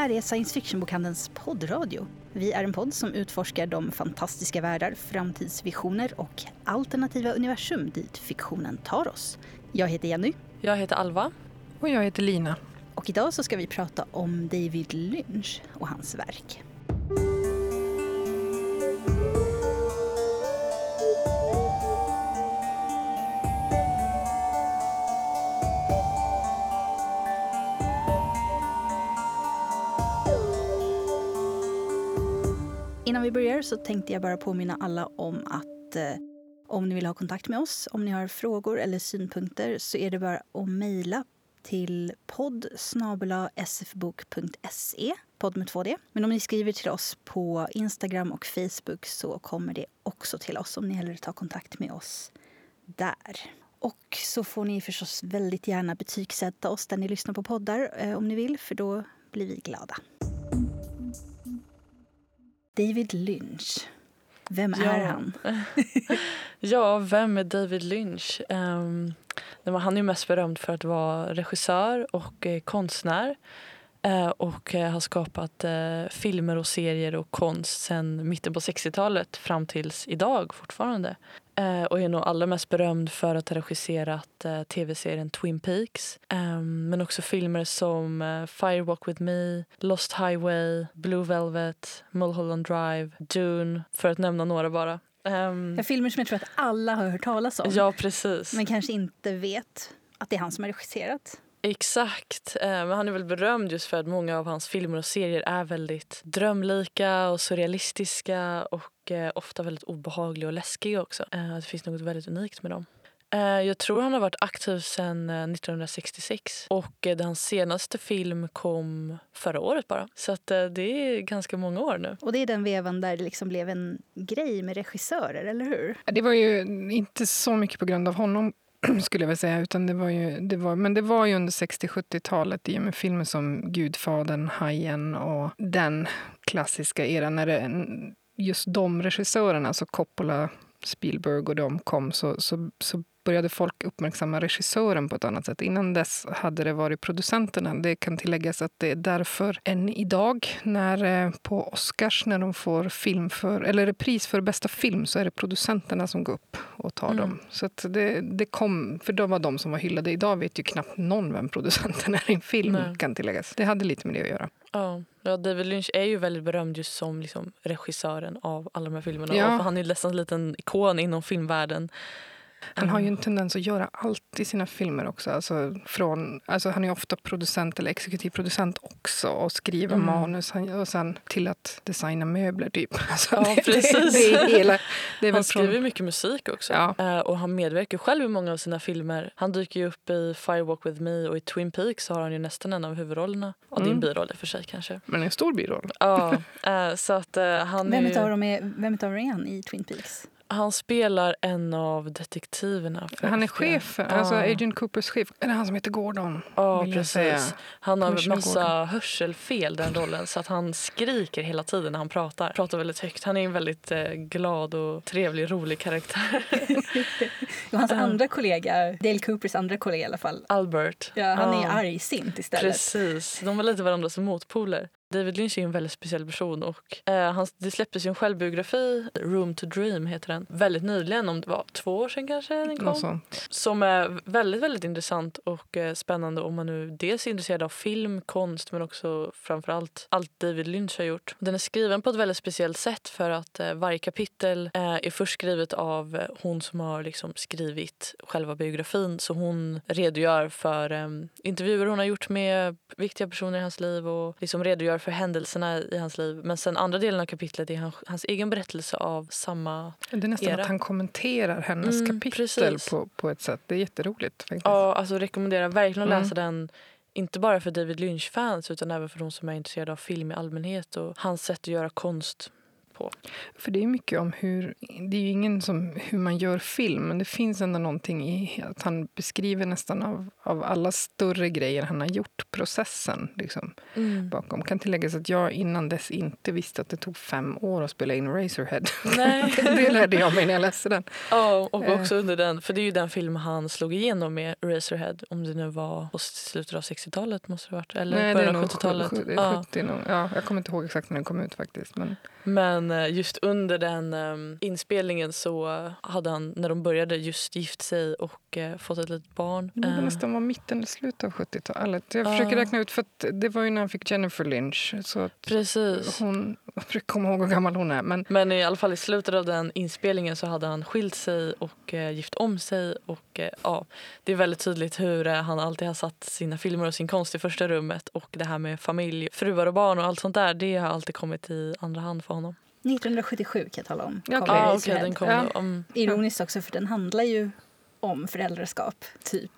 här är Science Fiction-bokhandelns poddradio. Vi är en podd som utforskar de fantastiska världar, framtidsvisioner och alternativa universum dit fiktionen tar oss. Jag heter Jenny. Jag heter Alva. Och jag heter Lina. Och idag så ska vi prata om David Lynch och hans verk. Innan så tänkte jag bara påminna alla om att eh, om ni vill ha kontakt med oss, om ni har frågor eller synpunkter så är det bara att mejla till podd sfbok.se, podd med 2D. Men om ni skriver till oss på Instagram och Facebook så kommer det också till oss om ni hellre tar kontakt med oss där. Och så får ni förstås väldigt gärna betygsätta oss där ni lyssnar på poddar eh, om ni vill, för då blir vi glada. David Lynch. Vem Ja. är han? Ja, vem är David Lynch? Um, han är mest berömd för att vara regissör och eh, konstnär eh, och eh, har skapat eh, filmer och serier och konst sedan mitten på 60-talet fram tills idag fortfarande. Eh, och är nog allra mest berömd för att ha regisserat eh, tv-serien Twin Peaks. Ehm, men också filmer som eh, Fire Walk With Me, Lost Highway, Blue Velvet, Mulholland Drive, Dune, för att nämna några bara. Ehm, Filmer som jag tror att alla har hört talas om, ja, precis. men kanske inte vet att det är han som har regisserat. Exakt. Eh, Men han är väl berömd just för att många av hans filmer och serier är väldigt drömlika och surrealistiska och eh, ofta väldigt obehagliga och läskiga också. Eh, Det finns något väldigt unikt med dem. Jag tror han har varit aktiv sedan eh, 1966 och hans senaste film kom förra året bara. Så att det är ganska många år nu. Och det är den vevan där det liksom blev en grej med regissörer, eller hur? Det var ju inte så mycket på grund av honom skulle jag vilja säga. Utan det var ju, det var, men det var ju under 60-70-talet i och med filmer som Gudfadern, Hajen och den klassiska eran när det, just de regissörerna, alltså Coppola, Spielberg och de kom så, så, så började folk uppmärksamma regissören på ett annat sätt. Innan dess hade det varit producenterna. Det kan tilläggas att det är därför än idag när eh, på Oscars när de får film för, eller pris för bästa film så är det producenterna som går upp och tar Mm. dem. Så det, det kom, för de var de som var hyllade. Idag vet ju knappt någon vem producenten är i en film Nej. kan tilläggas. Det hade lite med det att göra. Ja. Ja, David Lynch är ju väldigt berömd just som liksom, regissören av alla de här filmerna. Ja. Och han är nästan en liten ikon inom filmvärlden. Han har ju Mm. en tendens att göra allt i sina filmer också. Alltså från, alltså han är ofta producent eller exekutiv producent också och skriver Mm. manus och sen till att designa möbler typ. Alltså Ja, det, precis. Det, det är hela, Han skriver från, mycket musik också. Ja. Eh, och han medverkar själv i många av sina filmer. Han dyker ju upp i Fire Walk With Me och i Twin Peaks har han ju nästan en av huvudrollerna. Ja, det är en Mm. biroll i och för sig kanske. men en stor biroll. Ja, eh, så att eh, han, Vem är ju, dem är, vem utav dem är han i Twin Peaks? Han spelar en av detektiverna. för Han är FBI. chef, alltså Ja. Agent Coopers chef. Är det han som heter Gordon? Ja, precis. Han har massa hörselfel den rollen så att han skriker hela tiden när han pratar. Pratar väldigt högt. Han är en väldigt eh, glad och trevlig, rolig karaktär. Och hans Ja. andra kollega, Dale Coopers andra kollega i alla fall. Albert. Ja, han är Ja. argsint istället. Precis, de var lite varandras motpoler. David Lynch är en väldigt speciell person och eh, han, det släpptes en självbiografi, Room to Dream heter den, väldigt nyligen, om det var två år sedan kanske den kom. Som är väldigt, väldigt intressant och eh, spännande om man nu dels är intresserad av film, konst men också framförallt allt David Lynch har gjort. Den är skriven på ett väldigt speciellt sätt för att eh, varje kapitel eh, är först skrivet av eh, hon som har liksom skrivit själva biografin. Så hon redogör för eh, intervjuer hon har gjort med viktiga personer i hans liv och liksom redogör för händelserna i hans liv. Men sen andra delen av kapitlet är hans, hans egen berättelse av samma Det är nästan Era. att han kommenterar hennes Mm, kapitel precis. på, på ett sätt. Det är jätteroligt. Faktiskt. Ja, alltså rekommenderar verkligen att Mm. läsa den. Inte bara för David Lynch-fans utan även för de som är intresserade av film i allmänhet och hans sätt att göra konst på. För det är mycket om hur, det är ju ingen som hur man gör film, men det finns ändå någonting i att han beskriver nästan av, av alla större grejer han har gjort, processen liksom, Mm. bakom. Kan tilläggas att jag innan dess inte visste att det tog fem år att spela in Razorhead. Nej. det lärde jag mig när jag läste den. Ja, och Eh. också under den, för det är ju den film han slog igenom med Razorhead, om det nu var på slutet av 60-talet måste det varit, eller Nej, början av nog 70-talet. 70, Ja. 70 nog. Ja, jag kommer inte ihåg exakt när den kom ut faktiskt. Men, Men eh, just under den eh, inspelningen så hade han, när de började, just gift sig och eh, fått ett litet barn. det var Eh, nästan var mitten eller slutet av 70-talet. Jag Ja. försöker räkna ut, för det var ju när han fick Jennifer Lynch. Så Precis. hon, jag försöker komma ihåg hur gammal hon är. Men Men i alla fall i slutet av den inspelningen så hade han skilt sig och gift om sig. Och, ja, det är väldigt tydligt hur han alltid har satt sina filmer och sin konst i första rummet. Och det här med familj, fruar och barn och allt sånt där, det har alltid kommit i andra hand för honom. 1977 kan jag tala om. Ja. Ja, okej, Razorhead. den kom Ja. då. Mm. Ironiskt också för den handlar ju om föräldraskap, typ.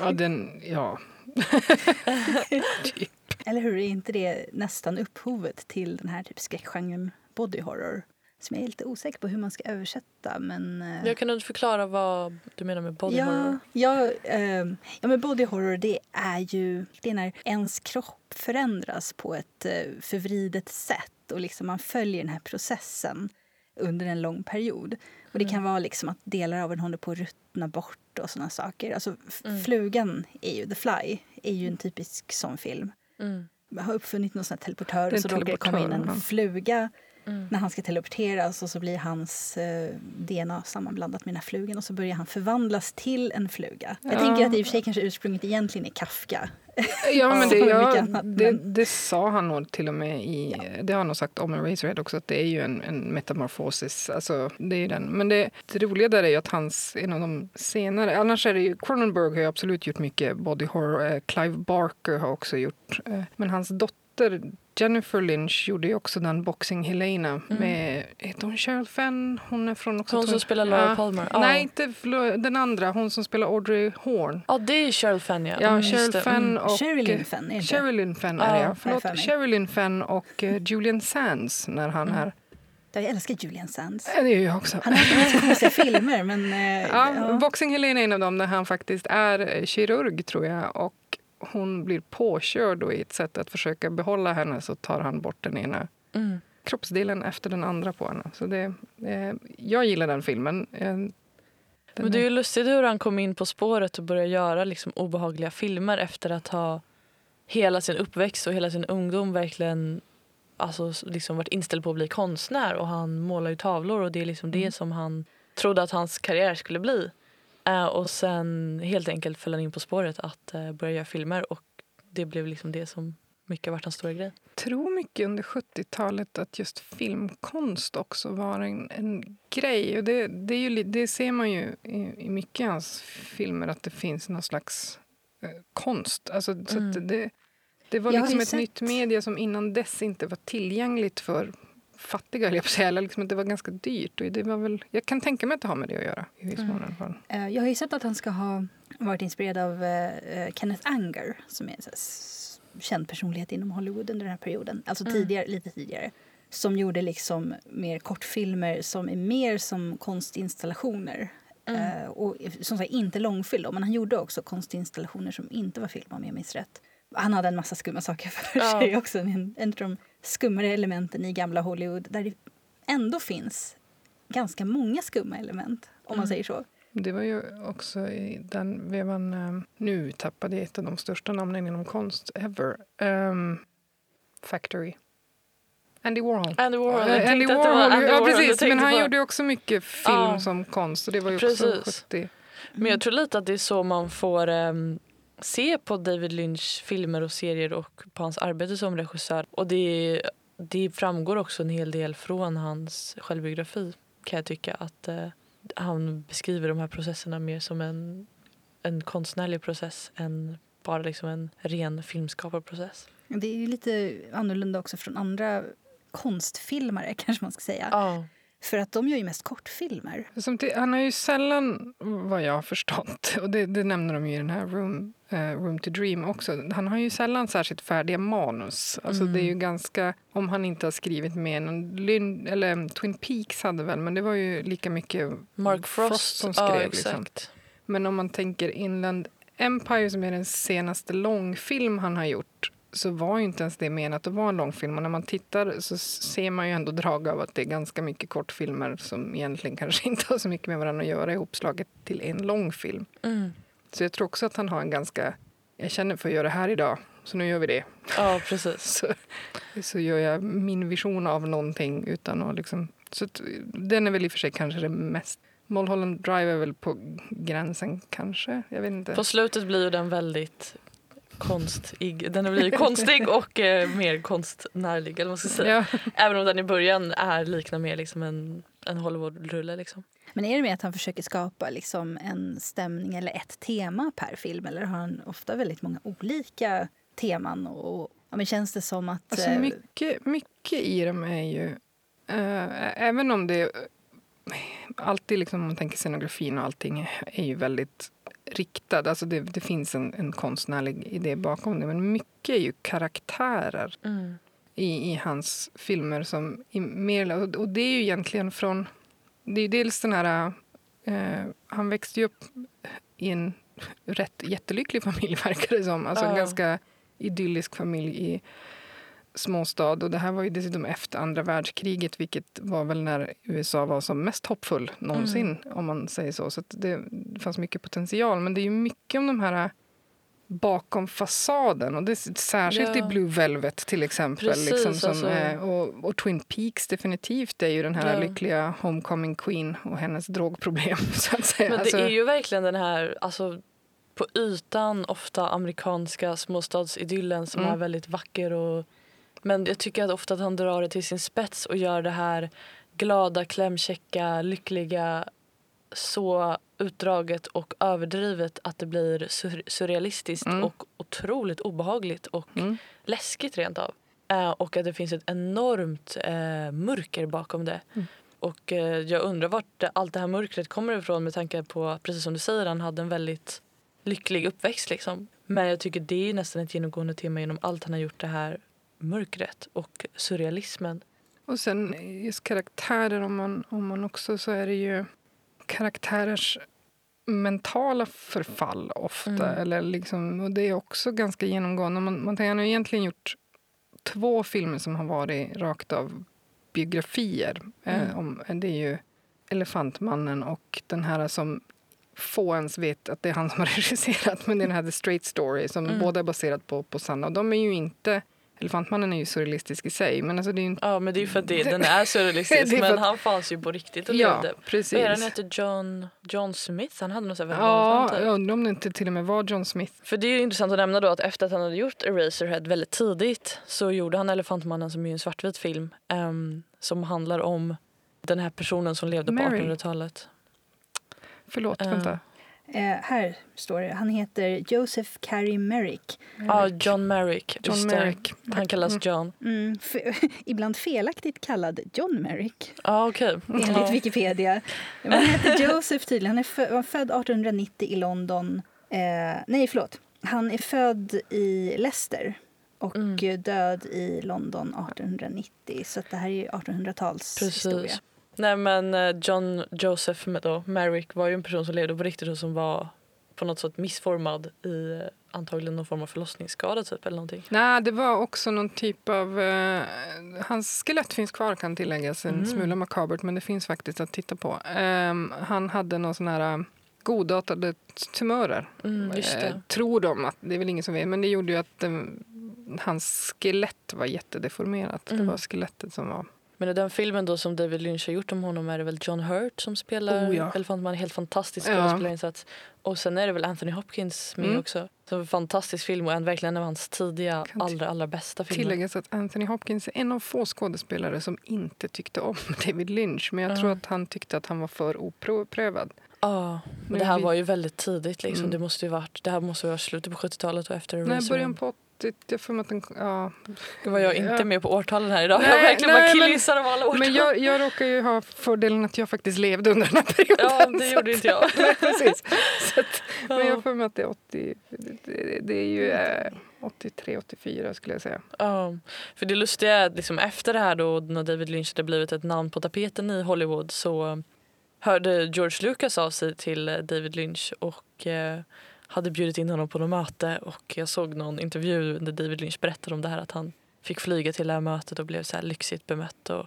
ja, den, ja. typ. Eller hur? Är inte det nästan upphovet till den här typ skräckgenren body horror? Som jag är lite osäker på hur man ska översätta. Men, eh, Jag kan du förklara vad du menar med body ja, horror? ja, ehm, ja, men body horror det är ju det är när ens kropp förändras på ett eh, förvridet sätt och liksom man följer den här processen under en lång period. Och Det kan vara liksom att delar av en håller på att ruttna bort och såna saker. Alltså, Mm. Flugan, är ju, The Fly, är ju en typisk sån film. Mm. Man har uppfunnit någon sån teleportör och så råkar det komma in en fluga Mm. när han ska teleporteras och så blir hans eh, DNA sammanblandat med den här flugan och så börjar han förvandlas till en fluga. Jag Ja. tänker att i och för sig kanske ursprunget egentligen är Kafka. Ja, men det, ja, annat, det, det sa han nog till och med i... Det har han nog sagt om en Razorhead också, att det är ju en, en metamorfosis. Alltså, det är den. Men det, det roliga där är ju att hans, en av de senare... Annars är det ju... Cronenberg har ju absolut gjort mycket body horror. Eh, Clive Barker har också gjort. Eh, men hans dotter Jennifer Lynch gjorde ju också den Boxing Helena med... Heter hon Cheryl Fenn? Hon är från... Också Hon som spelar Laura Ja. Palmer. Ja. Nej, inte den andra. Hon som spelar Audrey Horn. Ja, det är Cheryl Fenn ja. Ja, Mm, Cheryl. Fenn Mm. och... Sherilyn Fenn, är det inte? Sherilyn Fenn Ja, är det, ja. Sherilyn Fenn och eh, Julian Sands när han Mm. är... Jag älskar Julian Sands. Ja, det är jag också. Han har inte så konstiga filmer men... Eh, Ja, ja. Boxing Helene är en av dem där han faktiskt är eh, kirurg, tror jag. Och hon blir påkörd då i ett sätt att försöka behålla henne så tar han bort den ena Mm. kroppsdelen efter den andra på henne. Så det, eh, jag gillar den filmen. Eh, den Men det är ju lustigt hur han kom in på spåret och började göra liksom obehagliga filmer efter att ha hela sin uppväxt och hela sin ungdom verkligen alltså, liksom varit inställd på att bli konstnär. Och Han målar ju tavlor och det är liksom det som han trodde att hans karriär skulle bli. Eh, och sen helt enkelt föll han in på spåret att eh, börja göra filmer och det blev liksom det som mycket har varit hans stora grej. tror mycket under 70-talet att just filmkonst också var en, en grej. Och det, det, är ju, det ser man ju i, i mycket av hans filmer, att det finns någon slags eh, konst. Alltså, så Mm. att det, det var Jag liksom ett sett- nytt media som innan dess inte var tillgängligt för fattiga, höll jag på att säga. Eller liksom att det var ganska dyrt. Och det var väl, jag kan tänka mig att det har med det att göra. I viss mån i alla fall. Eh, Jag har ju sett att han ska ha varit inspirerad av eh, Kenneth Anger som är en känd personlighet inom Hollywood under den här perioden. Alltså Mm. tidigare, lite tidigare. Som gjorde liksom mer kortfilmer som är mer som konstinstallationer. Mm. Eh, och som sagt inte långfilm men han gjorde också konstinstallationer som inte var film om jag minns rätt. Han hade en massa skumma saker för Ja. sig också. En, en av de skummare elementen i gamla Hollywood där det ändå finns ganska många skumma element om man Mm. säger så. Det var ju också i den vevan... eh, nu tappade jag ett av de största namnen inom konst ever. Ehm, Factory. Andy Warhol. Andy Warhol. Tänkte Andy Warhol, Andy ja, Warhol du precis. Men han på. gjorde också mycket film Ja. som konst. Och det var ju också Precis. 70. Men jag tror lite att det är så man får em, se på David Lynch filmer och serier och på hans arbete som regissör. Och det, det framgår också en hel del från hans självbiografi kan jag tycka. Att eh, han beskriver de här processerna mer som en, en konstnärlig process än bara liksom en ren filmskaparprocess. Det är ju lite annorlunda också från andra konstfilmare kanske man ska säga. Ja. För att de gör ju mest kortfilmer. Som till, han har ju sällan, vad jag har förstått, och det, det nämner de ju i den här Room, eh, Room to Dream också, han har ju sällan särskilt färdiga manus. Alltså det är ju ganska, om han inte har skrivit med någon, Lyn, eller Twin Peaks hade väl, men det var ju lika mycket Mark Frost, Frost som skrev. ja, liksom. Men om man tänker Inland Empire som är den senaste långfilm han har gjort så var ju inte ens det menat att vara en långfilm. Och när man tittar så ser man ju ändå drag av att det är ganska mycket kortfilmer som egentligen kanske inte har så mycket med varandra att göra ihopslaget till en långfilm. Mm. Så jag tror också att han har en ganska... Jag känner för att göra det här idag, så nu gör vi det. Ja, precis. Så, så gör jag min vision av någonting utan att liksom... Så att, den är väl i och för sig kanske det mest... Mulholland Drive är väl på gränsen kanske. Jag vet inte. På slutet blir den väldigt konstig. Den blir ju konstig och eh, mer konstnärlig. Eller vad man ska säga. Ja. Även om den i början är liknar mer liksom en, en Hollywood-rulle. Liksom. Men är det mer att han försöker skapa liksom en stämning eller ett tema per film? Eller har han ofta väldigt många olika teman? Och, ja, men känns det som att... Alltså eh, mycket, mycket i dem är ju... eh, även om det... Alltid liksom, om man tänker scenografin och allting är ju väldigt riktad. Alltså det, det finns en, en konstnärlig idé bakom det. Men mycket är ju karaktärer Mm. i, i hans filmer. som mer, och, det är ju egentligen från... Det är dels den här... Eh, han växte ju upp i en rätt jättelycklig familj, verkar det som. Alltså en ganska idyllisk familj i småstad. Och det här var ju dessutom efter andra världskriget vilket var väl när USA var som mest hoppfull någonsin, om man säger så. Så det, fanns mycket potential. Men det är ju mycket om de här bakom fasaden. Och det, är särskilt Ja. i Blue Velvet till exempel. Precis, liksom, som, alltså. eh, och, och Twin Peaks definitivt är ju den här Ja. lyckliga homecoming queen och hennes drogproblem. Så att säga. Men Alltså, det är ju verkligen den här alltså, på ytan ofta amerikanska småstadsidyllen som Mm. är väldigt vacker. Och, men jag tycker att ofta att han drar det till sin spets och gör det här glada, klämkäcka, lyckliga så utdraget och överdrivet att det blir sur- surrealistiskt Mm. och otroligt obehagligt och Mm. läskigt rent av. Eh, och att det finns ett enormt eh, mörker bakom det. Mm. Och eh, jag undrar vart allt det här mörkret kommer ifrån med tanke på, precis som du säger, han hade en väldigt lycklig uppväxt liksom. Men jag tycker det är nästan ett genomgående tema genom allt han har gjort det här mörkret och surrealismen. Och sen just karaktärer, om man, om man också så är det ju karaktärers mentala förfall ofta. Mm. Eller liksom, och det är också ganska genomgående. Man, man har egentligen gjort två filmer som har varit rakt av biografier. Mm. Eh, om, det är ju Elefantmannen och den här som få ens vet att det är han som har regisserat. Men det är den här The Straight Story som Mm. båda är baserat på, på sanna. Och de är ju inte... Elefantmannen är ju surrealistisk i sig. Men alltså det är inte Ja, men det är ju för att det, den är surrealistisk. Är men att- han fanns ju på riktigt och Ja, levde. precis. Vad är han heter? John, John Smith? Han hade något väldigt Ja, jag undrar om det inte till och med var John Smith. För det är ju intressant att nämna då att efter att han hade gjort Eraserhead väldigt tidigt så gjorde han Elefantmannen som är en svartvit film ehm, som handlar om den här personen som levde på Mary. 1800-talet. Förlåt, Eh. vänta. Eh, här står det. Han heter Joseph Carey Merrick. Ja, John Merrick. John just det. Merrick. Han kallas Mm. John. Mm, ibland felaktigt kallad John Merrick, Ja, okej. enligt Ja. Wikipedia. Men han heter Joseph tydligen. Han är fö- var född 1890 i London. Eh, nej, förlåt. Han är född i Leicester och Mm. död i London 1890. Så det här är ju 1800-tals historia. Nej men eh, John Joseph då, Merrick var ju en person som levde på riktigt och som var på något sätt missformad i eh, antagligen någon form av förlossningsskada typ eller någonting. Nej, det var också någon typ av... Eh, hans skelett finns kvar kan tilläggas. En Mm. smula makabert, men det finns faktiskt att titta på. Ehm, han hade någon sån här eh, godartade tumörer. Mm, Eh, det. tror de att, det är väl ingen som vet, men det gjorde ju att eh, hans skelett var jättedeformerat. Det Mm. var skelettet som var... Men i den filmen då som David Lynch har gjort om honom är det väl John Hurt som spelar Oh, ja. Elefantmannen. Helt fantastisk Ja. skådespelarinsats. Och sen är det väl Anthony Hopkins med Mm. också. Så en fantastisk film och en verkligen en av hans tidiga allra, allra bästa filmer. Tilläggas att Anthony Hopkins är en av få skådespelare som inte tyckte om David Lynch. Men jag Ja. tror att han tyckte att han var för oprövad. Ja, men det här var ju väldigt tidigt liksom. Mm. Det måste ju varit, det här måste ju vara slutet på 70-talet och efter Nej, början på 80, jag får att den, ja. Gud vad jag inte Ja. med på årtalen här idag. Nej, jag verkligen nej, bara men- killgissar om alla årtal. Men jag, jag råkar ju ha fördelen att jag faktiskt levde under den här perioden. Ja, det gjorde att- inte jag. Nej, precis. Att, men jag Ja. för mig att det är 80, det, det är ju eh, 83, 84 skulle jag säga. Ja, för det lustiga är att liksom efter det här då när David Lynch hade blivit ett namn på tapeten i Hollywood så hörde George Lucas av sig till eh, David Lynch och eh, hade bjudit in honom på något möte och jag såg någon intervju där David Lynch berättade om det här att han fick flyga till det här mötet och blev så här lyxigt bemött och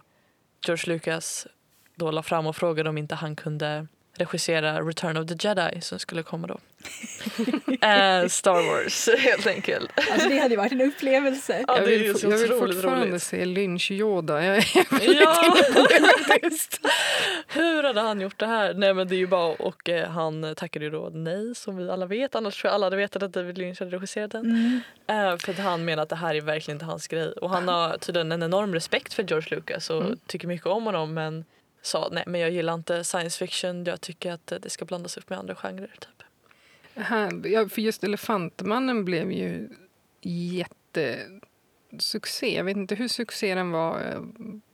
George Lucas då la fram och frågade om inte han kunde regissera Return of the Jedi som skulle komma då. eh, Star Wars helt enkelt. Alltså det hade ju varit en upplevelse. Ja, jag det är vill, jag vill otroligt fortfarande roligt. se Lynch Yoda. Jag är väldigt Ja. Hur hade han gjort det här? Nej men det är ju bara och eh, han tackade ju då nej som vi alla vet. Annars tror jag alla hade vetat att David Lynch hade regisserat den. Mm. Eh, för att han menar att det här är verkligen inte hans grej. Och han har tydligen en enorm respekt för George Lucas och Mm. tycker mycket om honom men sa nej men jag gillar inte science fiction. Jag tycker att eh, det ska blandas upp med andra genrer. Typ. Han, ja, för just Elefantmannen blev ju jättesuccé. Jag vet inte hur succé den var eh,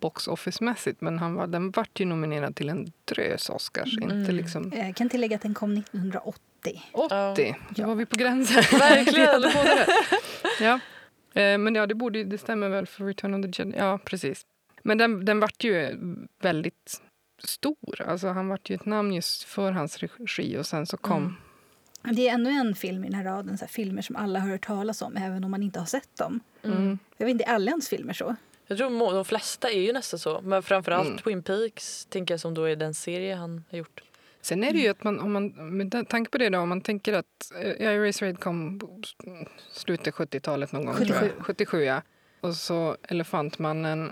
box office-mässigt men han var, den vart ju nominerad till en drös Oscars. Mm. Inte liksom Jag kan tillägga att den kom 1980. 80. Då Ja. var vi på gränsen. Verkligen. Ja. Eh, Men ja, det, borde, det stämmer väl för Return of the Jedi. Ja, precis. Men den, den vart ju väldigt stor. Alltså, han vart ju ett namn just för hans regi och sen så kom... Mm. Det är ännu en film i den här raden, så här, filmer som alla har hört talas om även om man inte har sett dem. Mm. Jag vet inte, är alla ens filmer så? Jag tror må- de flesta är ju nästan så. Men framförallt Mm. Twin Peaks tänker jag som då är den serie han har gjort. Sen är det ju att man, om man, med tanke på det då, om man tänker att eh, ja, Eraserhead kom mm, slutet 70-talet någon gång. tror jag. 77. 77 ja. Och så Elefantmannen.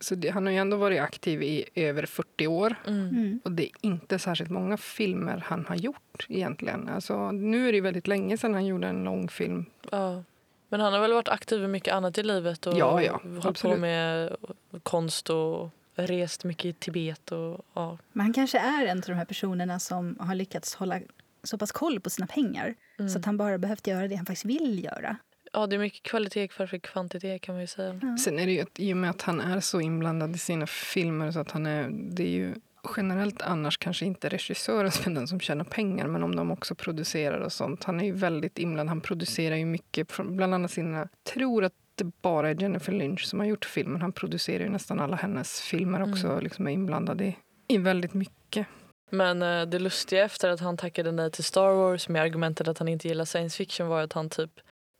Så det, han har ju ändå varit aktiv i över 40 år. Mm. Mm. Och det är inte särskilt många filmer han har gjort egentligen. Alltså, nu är det väldigt länge sedan han gjorde en långfilm. Ja. Men han har väl varit aktiv i mycket annat i livet och Ja, ja, hållit på med konst och rest mycket i Tibet. Och, ja. Men han kanske är en av de här personerna som har lyckats hålla så pass koll på sina pengar Mm. så att han bara behövt göra det han faktiskt vill göra. Ja, det är mycket kvalitet kvar för kvantitet kan man ju säga. Ja. Sen är det ju att i och med att han är så inblandad i sina filmer så att han är, det är ju generellt annars kanske inte regissören som är den som tjänar pengar men om de också producerar och sånt. Han är ju väldigt inblandad. Han producerar ju mycket, bland annat sina, tror att det bara är Jennifer Lynch som har gjort filmen. Han producerar ju nästan alla hennes filmer också och liksom är inblandad i, i väldigt mycket. Men eh, det lustiga efter att han tackade nej till Star Wars med argumentet att han inte gillar science fiction var att han typ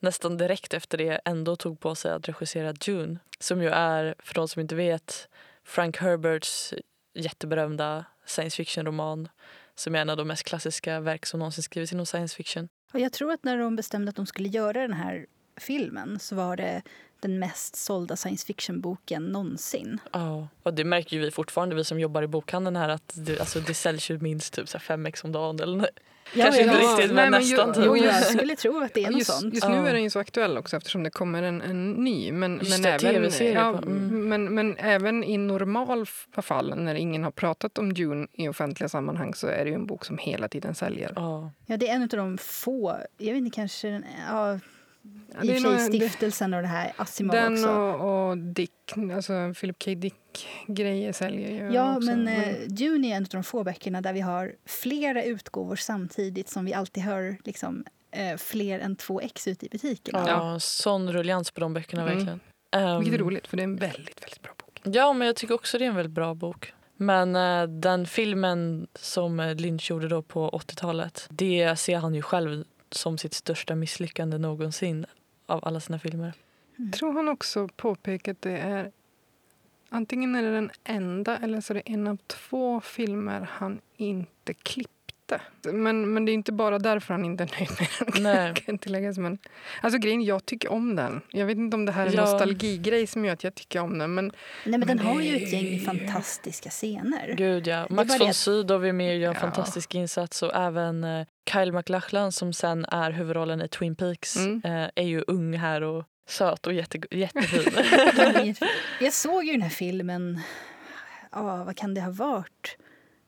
nästan direkt efter det ändå tog på sig att regissera Dune. Som ju är, för de som inte vet, Frank Herberts jätteberömda science fiction-roman som är en av de mest klassiska verk som någonsin skrivits inom science fiction. Och jag tror att när de bestämde att de skulle göra den här filmen så var det den mest sålda science fiction-boken någonsin. Ja, och det märker ju vi fortfarande, vi som jobbar i bokhandeln här, att det, alltså, det säljs ju minst typ så fem ex om dagen. Eller, Kanske inte ja, riktigt, nej, men men nästan. ju- typ. Jo, jag skulle tro att det är något Just, sånt. just nu Ja. är den ju så aktuell också eftersom det kommer en, en ny. Men, Just men, det, även, ja, på- mm. men, men även i normal f- fall, när ingen har pratat om Dune i offentliga sammanhang så är det ju en bok som hela tiden säljer. ja. Ja, det är en av de få, jag vet inte, kanske den, ja, Ja, i det och är för sig det- stiftelsen och det här Asimov Den också. och, och Dick, alltså Philip K. Dick-grejer säljer ju Ja, också. men eh, Dune är en av de få böckerna där vi har flera utgåvor samtidigt som vi alltid har liksom, eh, fler än två ex ute i butikerna. Ja, sån ruljans på de böckerna Mm. verkligen. Um, Vilket är roligt, för det är en väldigt, väldigt bra bok. Ja, men jag tycker också det är en väldigt bra bok. Men eh, den filmen som eh, Lynch gjorde då på 80-talet, det ser han ju själv som sitt största misslyckande någonsin av alla sina filmer. Mm. tror han också påpekar att det är antingen är det den enda eller så är det en av två filmer han inte klippte. Men, men det är inte bara därför han inte är nöjd med den. Nej. kan tilläggas. Men, alltså grejen, jag tycker om den. Jag vet inte om det här är en Ja. nostalgigrej som gör att jag tycker om den. Men Nej, men, den Men har ju ett gäng fantastiska scener. Gud ja. Max von Sydow är med och gör en Ja. fantastisk insats och även eh, Kyle MacLachlan som sen är huvudrollen i Twin Peaks Mm. eh, är ju ung här och söt och jätte, jättefin. jag såg ju den här filmen, ja, vad kan det ha varit?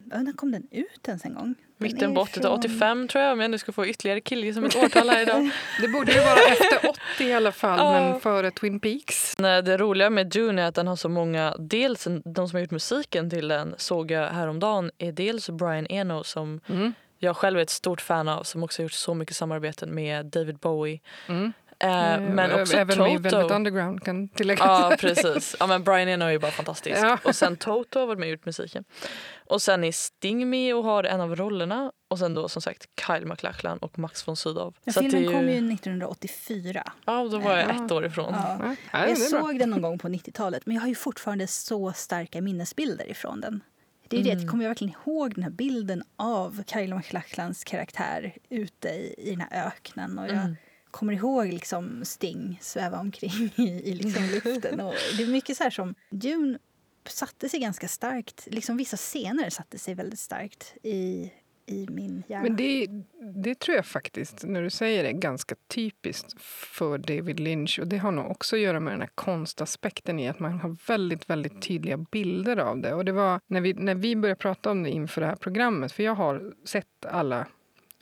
När kom den ut ens en gång? Den Mitten 80 från- 85 tror jag, om jag nu ska få ytterligare kille som ett årtal här idag. Det borde ju vara efter 80 i alla fall, men före Twin Peaks. Nej, Det roliga med Dune är att den har så många, dels de som har gjort musiken till den såg jag häromdagen är dels Brian Eno som Mm. jag själv är ett stort fan av som också har gjort så mycket samarbeten med David Bowie. Mm. Eh, Eh, men också Även med Toto. Velvet Underground kan tilläggas. Ja, precis. Ja, men Brian Eno är ju bara fantastisk. Ja. Och sen Toto har varit med och gjort musiken. Och sen är Sting med och har en av rollerna. Och sen då som sagt Kyle MacLachlan och Max von Sydow. Men Så att filmen det är kom ju 1984. Ja, då var jag Ja. ett år ifrån. Ja. Ja, ja, Jag det såg den någon gång på 90-talet men jag har ju fortfarande så starka minnesbilder ifrån den. Det är det, Mm. jag kommer verkligen ihåg den här bilden av Kyle MacLachlans karaktär ute i, i den här öknen. Och jag Mm kommer ihåg liksom Sting sväva omkring i, i liksom luften. Och det är mycket så här som Dune satte sig ganska starkt, liksom vissa scener satte sig väldigt starkt i, i min hjärna. Men det, det tror jag faktiskt, när du säger det, är ganska typiskt för David Lynch. Och Det har nog också att göra med den här konstaspekten i att man har väldigt, väldigt tydliga bilder av det. Och det var när vi, när vi började prata om det inför det här programmet, för jag har sett alla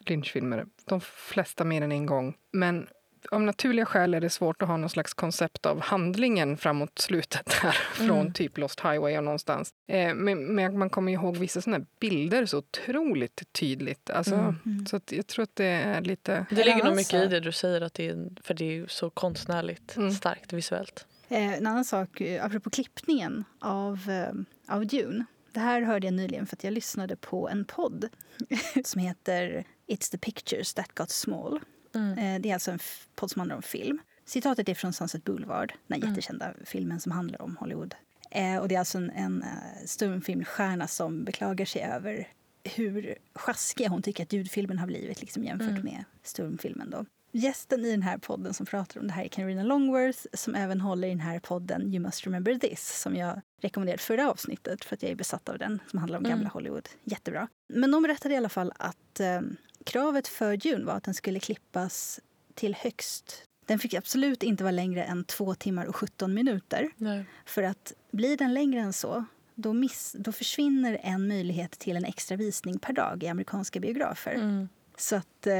Lynch-filmer, de flesta mer än en gång. Men av naturliga skäl är det svårt att ha någon slags koncept av handlingen framåt slutet här, från Mm. typ Lost Highway och någonstans. Eh, men, men man kommer ihåg vissa såna här bilder så otroligt tydligt. Alltså, Mm. Mm. Så att jag tror att det är lite... Det ligger nog mycket i det du säger, att det är, för det är ju så konstnärligt Mm. starkt visuellt. Eh, en annan sak, eh, apropå klippningen av, eh, av Dune. Det här hörde jag nyligen för att jag lyssnade på en podd som heter It's the pictures that got small. Mm. Eh, det är alltså en podd som handlar om film. Citatet är från Sunset Boulevard, den Mm. jättekända filmen som handlar om Hollywood. Eh, och det är alltså en, en eh, stumfilmstjärna som beklagar sig över hur sjaskiga hon tycker att ljudfilmen har blivit liksom jämfört Mm. med stumfilmen. Då. Gästen i den här podden som pratar om det här är Carina Longworth som även håller i den här podden You must remember this som jag rekommenderade förra avsnittet för att jag är besatt av den som handlar om Mm. gamla Hollywood. Jättebra. Men de berättade i alla fall att eh, kravet för Dune var att den skulle klippas till högst den fick absolut inte vara längre än två timmar och 17 minuter. Nej. För att blir den längre än så då, miss, då försvinner en möjlighet till en extra visning per dag i amerikanska biografer. Mm. Så att eh,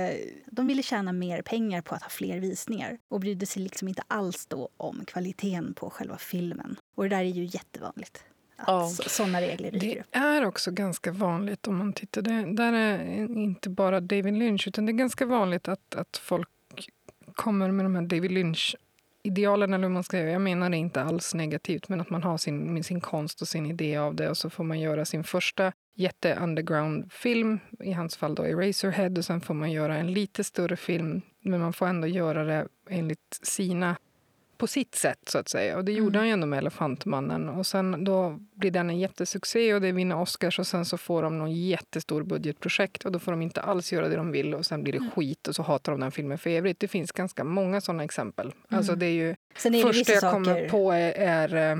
de ville tjäna mer pengar på att ha fler visningar och brydde sig liksom inte alls då om kvaliteten på själva filmen. Och det där är ju jättevanligt. Att Ja. så, sådana regler dyker Det upp. är också ganska vanligt om man tittar. Det, där är inte bara David Lynch, utan det är ganska vanligt att, att folk kommer med de här David Lynch-idealen. Eller hur man ska säga. Jag menar det inte alls negativt, men att man har sin, sin konst och sin idé av det och så får man göra sin första jätte-underground-film, i hans fall då Eraserhead, och sen får man göra en lite större film, men man får ändå göra det enligt sina på sitt sätt, så att säga. Och det gjorde Mm. han ju ändå med Elefantmannen. Och sen då blir den en jättesuccé och det vinner Oscars och sen så får de någon jättestor budgetprojekt och då får de inte alls göra det de vill och sen blir det Mm. skit och så hatar de den filmen för evigt. Det finns ganska många sådana exempel. Alltså det är ju, Sen är det första jag kommer saker... på är, är eh,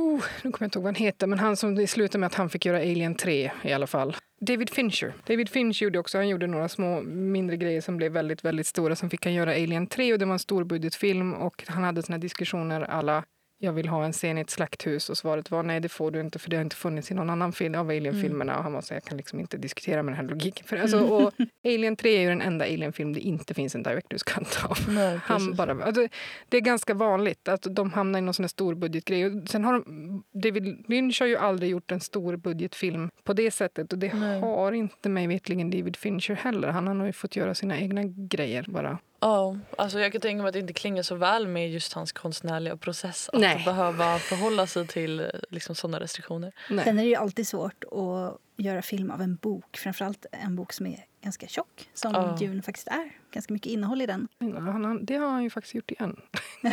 oh, nu kommer jag inte ihåg vad han heter, men han som slutar med att han fick göra Alien 3 i alla fall. David Fincher. David Fincher gjorde också, han gjorde några små mindre grejer som blev väldigt, väldigt stora. Sen fick han göra Alien 3 och det var en storbudgetfilm och han hade såna diskussioner alla jag vill ha en scen i ett slakthus och svaret var nej det får du inte för det har inte funnits i någon annan film av Alien-filmerna och han var så jag kan liksom inte diskutera med den här logiken. För, alltså, och Alien 3 är ju den enda Alien-film det inte finns en director's cut av. Nej, Han bara, alltså, det är ganska vanligt att de hamnar i någon sån här storbudgetgrej. Sen har de, David Lynch har ju aldrig gjort en storbudgetfilm på det sättet. Och det Nej. har inte mig vetligen David Fincher heller. Han har nog fått göra sina egna grejer bara. Ja, alltså jag kan tänka mig att det inte klingar så väl med just hans konstnärliga process att Nej. behöva förhålla sig till liksom, sådana restriktioner. Nej. Sen är det ju alltid svårt att göra film av en bok. Framförallt en bok som är ganska tjock, som Ja. Dune faktiskt är. Ganska mycket innehåll i den. Han, han, det har han ju faktiskt gjort igen.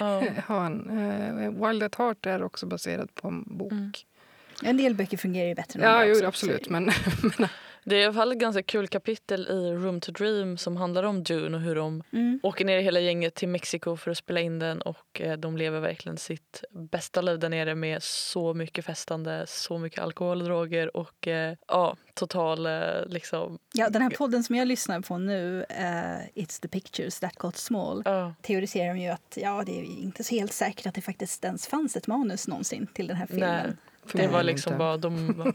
Ja. Har han. Eh, Wild at Heart är också baserad på en bok. Mm. En del böcker fungerar ju bättre än Ja, andra jo, också, absolut. så- Men, Det är i alla fall ett ganska kul kapitel i Room to Dream som handlar om Dune och hur de Mm. åker ner hela gänget till Mexiko för att spela in den och eh, de lever verkligen sitt bästa liv där nere med så mycket festande, så mycket alkohol och droger och eh, ja, total eh, liksom... Ja, den här podden som jag lyssnar på nu, eh, It's the pictures that got small, Ja, teoriserar de ju att ja, det är inte så helt säkert att det faktiskt ens fanns ett manus någonsin till den här filmen. Nej. Det var liksom inte. bara, de,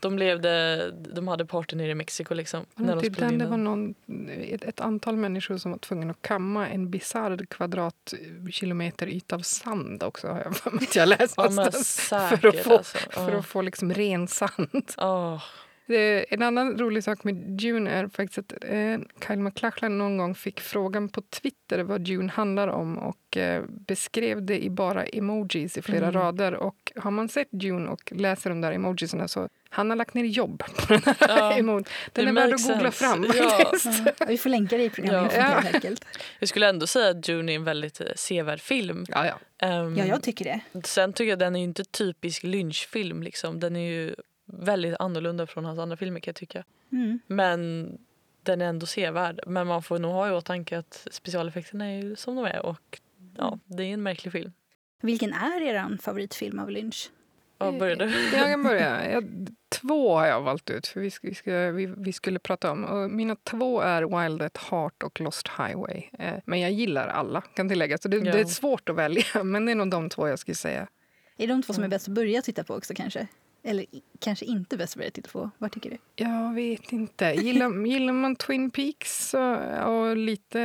de levde, de hade party nere i Mexiko liksom. När det de den in det var någon, ett, ett antal människor som var tvungna att kamma en bisarr kvadratkilometer yta av sand också har jag för mig att jag läst Ja men någonstans. säkert för att få, alltså. för att få liksom ren sand. Åh. En annan rolig sak med Dune är faktiskt att eh, Kyle MacLachlan någon gång fick frågan på Twitter vad Dune handlar om och eh, beskrev det i bara emojis i flera Mm. rader. Och har man sett Dune och läser de där emojisarna så han har lagt ner jobb på den här Ja. Den är värd att googla sense. fram. Ja. Ja, vi får länka det i programmet Ja. helt. Jag skulle ändå säga att Dune är en väldigt eh, sevärd film. Ja, ja. Ehm, Ja, jag tycker det. Sen tycker jag den är ju inte typisk lynchfilm. Liksom. Den är ju väldigt annorlunda från hans andra filmer kan jag tycka. Mm. Men den är ändå sevärd. Men man får nog ha i åtanke att specialeffekterna är ju som de är. Och ja, det är en märklig film. Vilken är er favoritfilm av Lynch? Vad börjar du? Jag kan börja. Jag, två har jag valt ut, för vi, ska, vi, ska, vi, vi skulle prata om. Och mina två är Wild at Heart och Lost Highway. Eh, men jag gillar alla, kan tilläggas. Så det, Ja. det är svårt att välja, men det är nog de två jag skulle säga. Är det de två som är Mm. bäst att börja titta på också kanske? Eller kanske inte bäst börja titta på? Vad tycker du? Jag vet inte. Gillar, gillar man Twin Peaks och, och lite...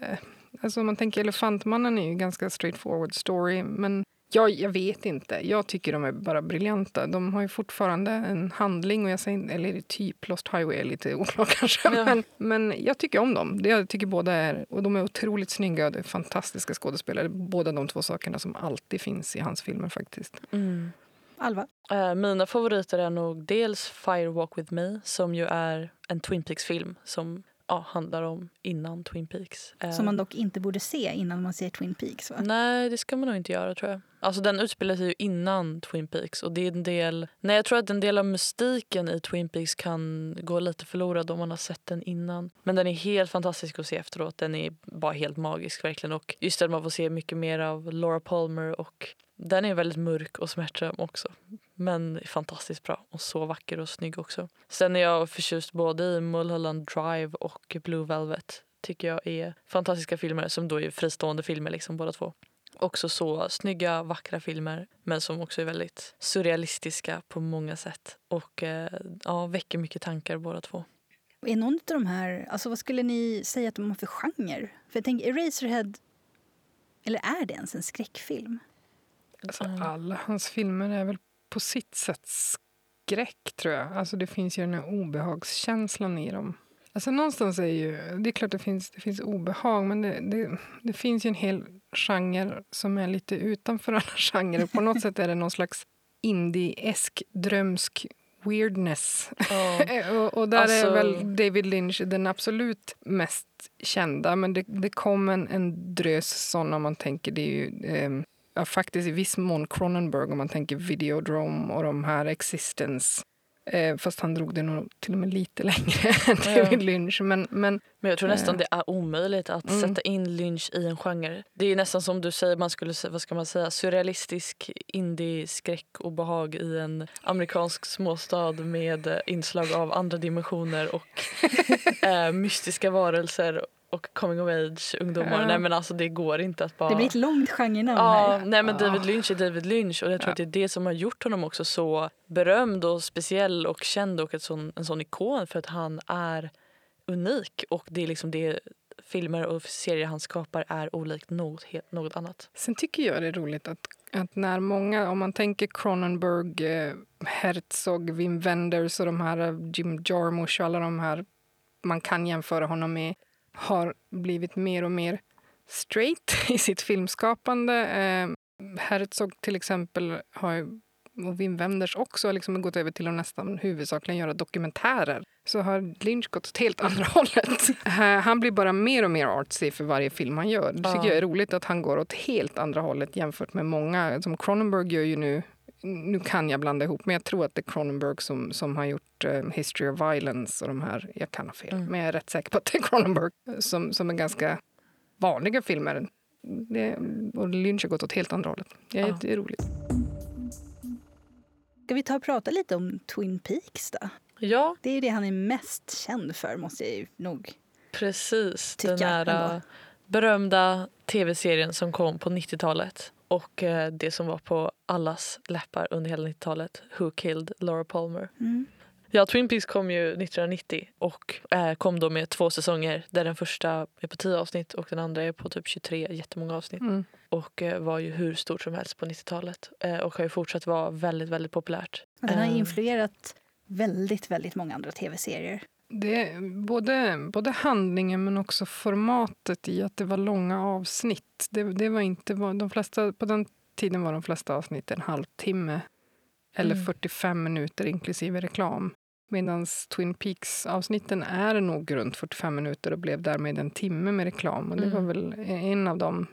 Eh, alltså man tänker Elefantmannen är ju ganska straightforward story, men jag, jag vet inte. Jag tycker de är bara briljanta. De har ju fortfarande en handling, och jag säger, eller typ Lost Highway är lite oklart kanske. Ja. Men, men jag tycker om dem. Jag tycker båda är, och de är otroligt snygga. Det är fantastiska skådespelare. Båda de två sakerna som alltid finns i hans filmer faktiskt. Mm. Alva? Eh, mina favoriter är nog dels Fire Walk With Me som ju är en Twin Peaks-film som ja, handlar om innan Twin Peaks. Eh, Som man dock inte borde se innan man ser Twin Peaks. Va? Nej, det ska man nog inte göra tror jag. Alltså den utspelar sig ju innan Twin Peaks och det är en del... Nej, jag tror att en del av mystiken i Twin Peaks kan gå lite förlorad om man har sett den innan. Men den är helt fantastisk att se efteråt. Den är bara helt magisk verkligen och just att man får se mycket mer av Laura Palmer och den är väldigt mörk och smärtsam också. Men fantastiskt bra och så vacker och snygg också. Sen är jag förtjust både i Mulholland Drive och Blue Velvet. Tycker jag är fantastiska filmer som då är fristående filmer liksom båda två. Också så snygga, vackra filmer men som också är väldigt surrealistiska på många sätt. Och eh, ja, väcker mycket tankar båda två. Är någon av de här, alltså vad skulle ni säga att de har för genre? För jag tänker Eraserhead, eller är det ens en skräckfilm? Alltså, Mm. alla hans filmer är väl på sitt sätt skräck, tror jag. Alltså, det finns ju den här obehagskänslan i dem. Alltså, någonstans är ju... Det är klart det finns, det finns obehag, men det, det, det finns ju en hel genre som är lite utanför alla genrer. På något sätt är det någon slags indie-esk, drömsk weirdness. Ja. och, och där Alltså- är väl David Lynch den absolut mest kända. Men det, det kom en, en drös såna, om man tänker. Det är ju ehm, ja, faktiskt i viss mån Cronenberg, om man tänker Videodrome och de här Existence. Eh, fast han drog det nog till och med lite längre än Ja. David Lynch. Men, men Men jag tror nästan det är omöjligt att Mm. sätta in Lynch i en genre. Det är nästan som du säger, man skulle vad ska man säga, surrealistisk indie-skräck och behag i en amerikansk småstad med eh, inslag av andra dimensioner och eh, mystiska varelser och coming of age ungdomar. Ja. Nej men alltså det går inte att bara... Det blir ett långt genrenamn Ja, här. nej men David. Lynch är David Lynch och jag tror Ja. att det är det som har gjort honom också så berömd och speciell och känd och ett sån, en sån ikon för att han är unik och det är liksom det filmer och serier han skapar är olikt något, helt, något annat. Sen tycker jag det är roligt att, att när många, om man tänker Cronenberg, eh, Herzog, Wim Wenders och de här eh, Jim Jarmusch och alla de här man kan jämföra honom med har blivit mer och mer straight i sitt filmskapande. Eh, Herzog till exempel har och Wim Wenders också liksom gått över till att nästan huvudsakligen göra dokumentärer. Så har Lynch gått åt helt andra hållet. Han blir bara mer och mer artsy för varje film han gör. Det tycker Ja. jag är roligt att han går åt helt andra hållet jämfört med många. Som Cronenberg gör ju nu nu kan jag blanda ihop, men jag tror att det är Cronenberg som, som har gjort eh, History of Violence och de här, jag kan ha fel, Mm. men jag är rätt säker på att det är Cronenberg som, som är ganska vanliga filmer. Det, och Lynch har gått åt helt andra hållet. Det är Ja. jätteroligt. Ska vi ta och prata lite om Twin Peaks då? Ja, Det är ju det han är mest känd för måste jag ju nog precis. tycka Den här ändå. äh, berömda tv-serien som kom på 90-talet Och eh, det som var på allas läppar under hela 90-talet, Who killed Laura Palmer? Mm. Ja, Twin Peaks kom ju 1990 och eh, kom då med två säsonger där den första är på 10 avsnitt och den andra är på typ 23, jättemånga avsnitt. Mm. Och eh, var ju hur stort som helst på 90-talet eh, och har ju fortsatt vara väldigt, väldigt populärt. Och den har influerat väldigt, väldigt många andra tv-serier. Det både, både handlingen men också formatet i att det var långa avsnitt. Det, det var inte, de flesta, på den tiden var de flesta avsnitt en halvtimme eller Mm. 45 minuter inklusive reklam. Medan Twin Peaks-avsnitten är nog runt 45 minuter och blev därmed en timme med reklam. Och det Mm. var väl en av dem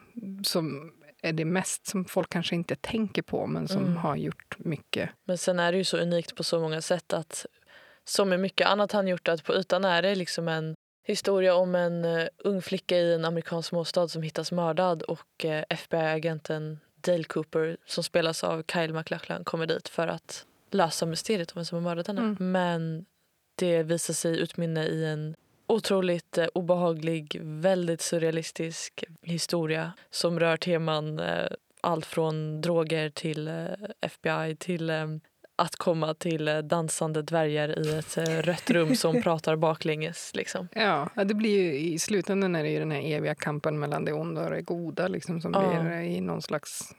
som är det mest som folk kanske inte tänker på men som Mm. har gjort mycket. Men sen är det ju så unikt på så många sätt att som med mycket annat han gjort att på ytan är det liksom en historia om en eh, ung flicka i en amerikansk småstad som hittas mördad och eh, FBI-agenten Dale Cooper som spelas av Kyle MacLachlan kommer dit för att lösa mysteriet om vem som har mördat henne. Mm. Men det visar sig utmynna i en otroligt eh, obehaglig, väldigt surrealistisk historia som rör teman allt från droger till FBI till att komma till eh, dansande dvärgar i ett eh, rött rum som pratar baklänges. Liksom. Ja, ja, det blir ju, i slutändan är det ju den här eviga kampen mellan det onda och det goda liksom, som Ja. blir i någon slags...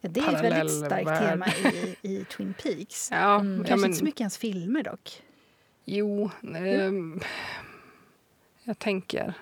Ja, det är ett väldigt starkt värld. tema i, i Twin Peaks. Ja, Mm. ja Kanske men, inte så mycket i hans filmer dock. Jo, ehm, jag tänker.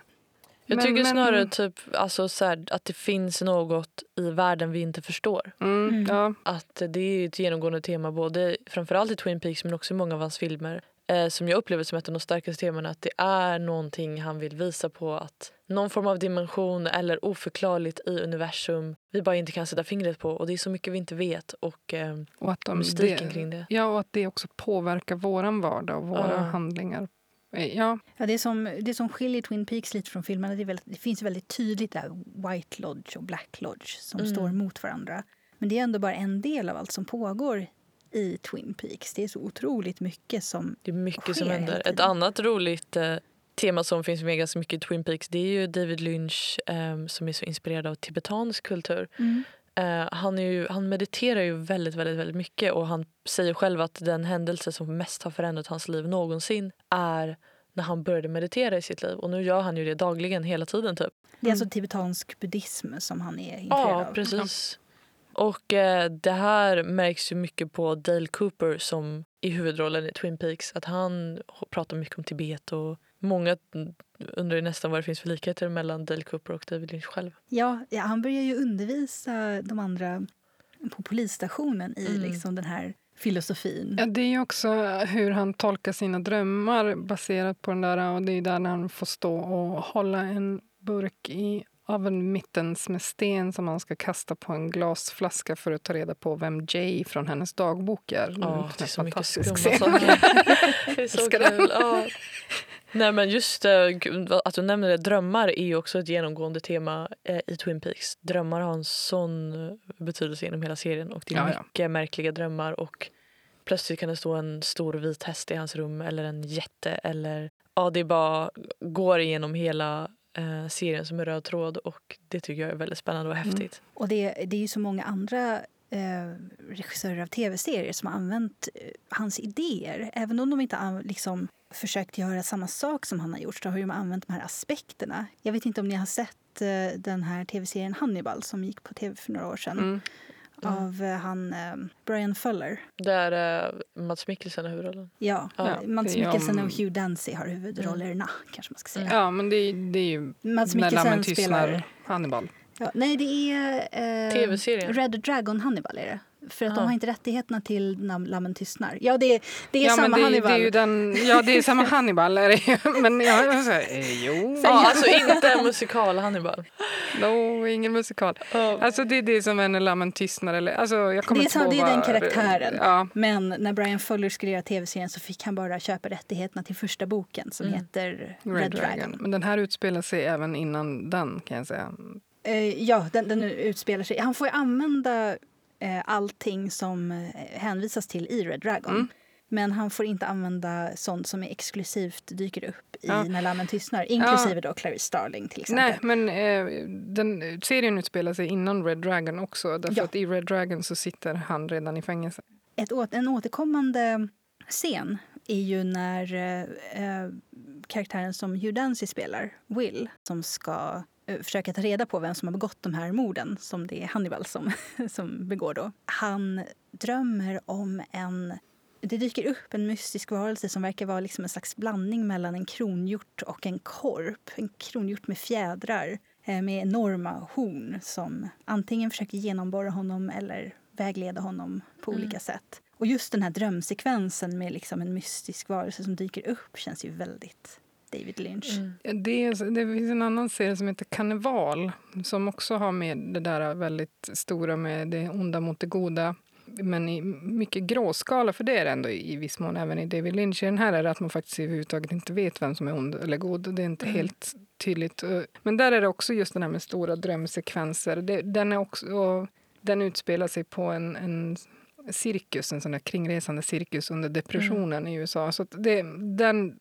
Jag Men- tycker men- snarare typ, alltså, så här, att det finns något i världen vi inte förstår. Mm, Mm. Ja, Att det är ett genomgående tema både framförallt i Twin Peaks men också i många av hans filmer. Eh, som jag upplever som ett av de starkaste temana att det är någonting han vill visa på att någon form av dimension eller oförklarligt i universum vi bara inte kan sätta fingret på och det är så mycket vi inte vet och eh, och att de, mystiken det, kring det. Ja, och att det också påverkar våran vardag och våra Ja. handlingar. Eh, Ja, Ja, det, som, det som skiljer Twin Peaks lite från filmerna det, är väldigt, det finns väldigt tydligt där White Lodge och Black Lodge som Mm. står mot varandra. Men det är ändå bara en del av allt som pågår i Twin Peaks. Det är så otroligt mycket som... Det är mycket som händer. Ett annat roligt eh, tema som finns med ganska mycket i Twin Peaks det är ju David Lynch eh, som är så inspirerad av tibetansk kultur. Eh, han, är ju, han mediterar ju väldigt, väldigt, väldigt mycket och han säger själv att den händelse som mest har förändrat hans liv någonsin är när han började meditera i sitt liv. Och nu gör han ju det dagligen, hela tiden. typ. Det är Mm. alltså tibetansk buddhism som han är intresserad Ja, av. precis. Och eh, det här märks ju mycket på Dale Cooper som i huvudrollen i Twin Peaks. Att han pratar mycket om Tibet och många undrar ju nästan vad det finns för likheter mellan Dale Cooper och David Lynch själv. Ja, ja, han börjar ju undervisa de andra på polisstationen i Mm. liksom den här filosofin. Ja, det är också hur han tolkar sina drömmar baserat på den där. Och det är där när han får stå och hålla en burk i av en mittens med sten som han ska kasta på en glasflaska för att ta reda på vem Jay från hennes dagbok är. Ja, En det är så mycket skumma saker. Det är så kul. Ja. Nej, men just eh, att du nämner det, drömmar är ju också ett genomgående tema eh, i Twin Peaks. Drömmar har en sån eh, betydelse genom hela serien och det är Ja, ja. mycket märkliga drömmar och plötsligt kan det stå en stor vit häst i hans rum eller en jätte eller ja, det bara går igenom hela eh, serien som en röd tråd och det tycker jag är väldigt spännande och häftigt. Och det, det är ju så många andra eh, regissörer av tv-serier som har använt eh, hans idéer. Även om de inte har liksom, försökt göra samma sak som han har gjort så har de använt de här aspekterna. Jag vet inte om ni har sett eh, den här tv-serien Hannibal som gick på tv för några år sedan Mm. Av eh, han eh, Brian Fuller. Där eh, Mats Mikkelsen har huvudrollen. Ja, Ja, Mats det är Mikkelsen och Hugh Dancy har huvudrollerna. kanske man ska säga. Ja, men det, är- det är ju Mats när lammen Mikkelsen tystnar spelar... Hannibal. Ja, nej, det är... Eh, TV-serien? Red Dragon Hannibal är det. För att Aha. de har inte rättigheterna till Nam- Lammen tystnar. Ja, det, det är ja, samma det, Hannibal. Det är ju den, ja, det är samma Hannibal. Är det. Men jag jag säger, eh, jo, Ja, alltså inte musikal Hannibal. no, ingen musikal. Alltså det är det som är när lammen tystnar. Eller, alltså, jag kommer Det är ihåg det är den karaktären. Ja, Men när Brian Fuller skulle göra tv-serien så fick han bara köpa rättigheterna till första boken som Mm. heter Red, Red Dragon. Dragon. Men den här utspelar sig även innan den kan jag säga. Eh, ja, den, den utspelar sig... Han får ju använda eh, allting som eh, hänvisas till i Red Dragon. Mm. Men han får inte använda sånt som är exklusivt dyker upp i Ja. När lammen tystnar. Inklusive då Clarice Starling till exempel. Nej, men eh, den, serien utspelar sig innan Red Dragon också. Därför Ja. att i Red Dragon så sitter han redan i fängelse. Ett, en återkommande scen är ju när eh, eh, karaktären som Hugh Dancy spelar, Will, som ska försöka ta reda på vem som har begått de här morden som det är Hannibal som, som begår då. Han drömmer om en... Det dyker upp en mystisk varelse som verkar vara liksom en slags blandning mellan en kronhjort och en korp. En kronhjort med fjädrar eh, med enorma horn som antingen försöker genomborra honom eller vägleda honom på olika sätt. Och just den här drömsekvensen med liksom en mystisk varelse som dyker upp känns ju väldigt David Lynch. Mm. Det, det finns en annan serie som heter Karneval som också har med det där väldigt stora med det onda mot det goda. Men i mycket gråskala, för det är det ändå i viss mån även i David Lynch. I den här är det att man faktiskt överhuvudtaget inte vet vem som är ond eller god. Det är inte helt tydligt. Men där är det också just den här med stora drömsekvenser. Det, den, är också, den utspelar sig på en, en cirkus, en sån där kringresande cirkus under depressionen i USA. Så det, den,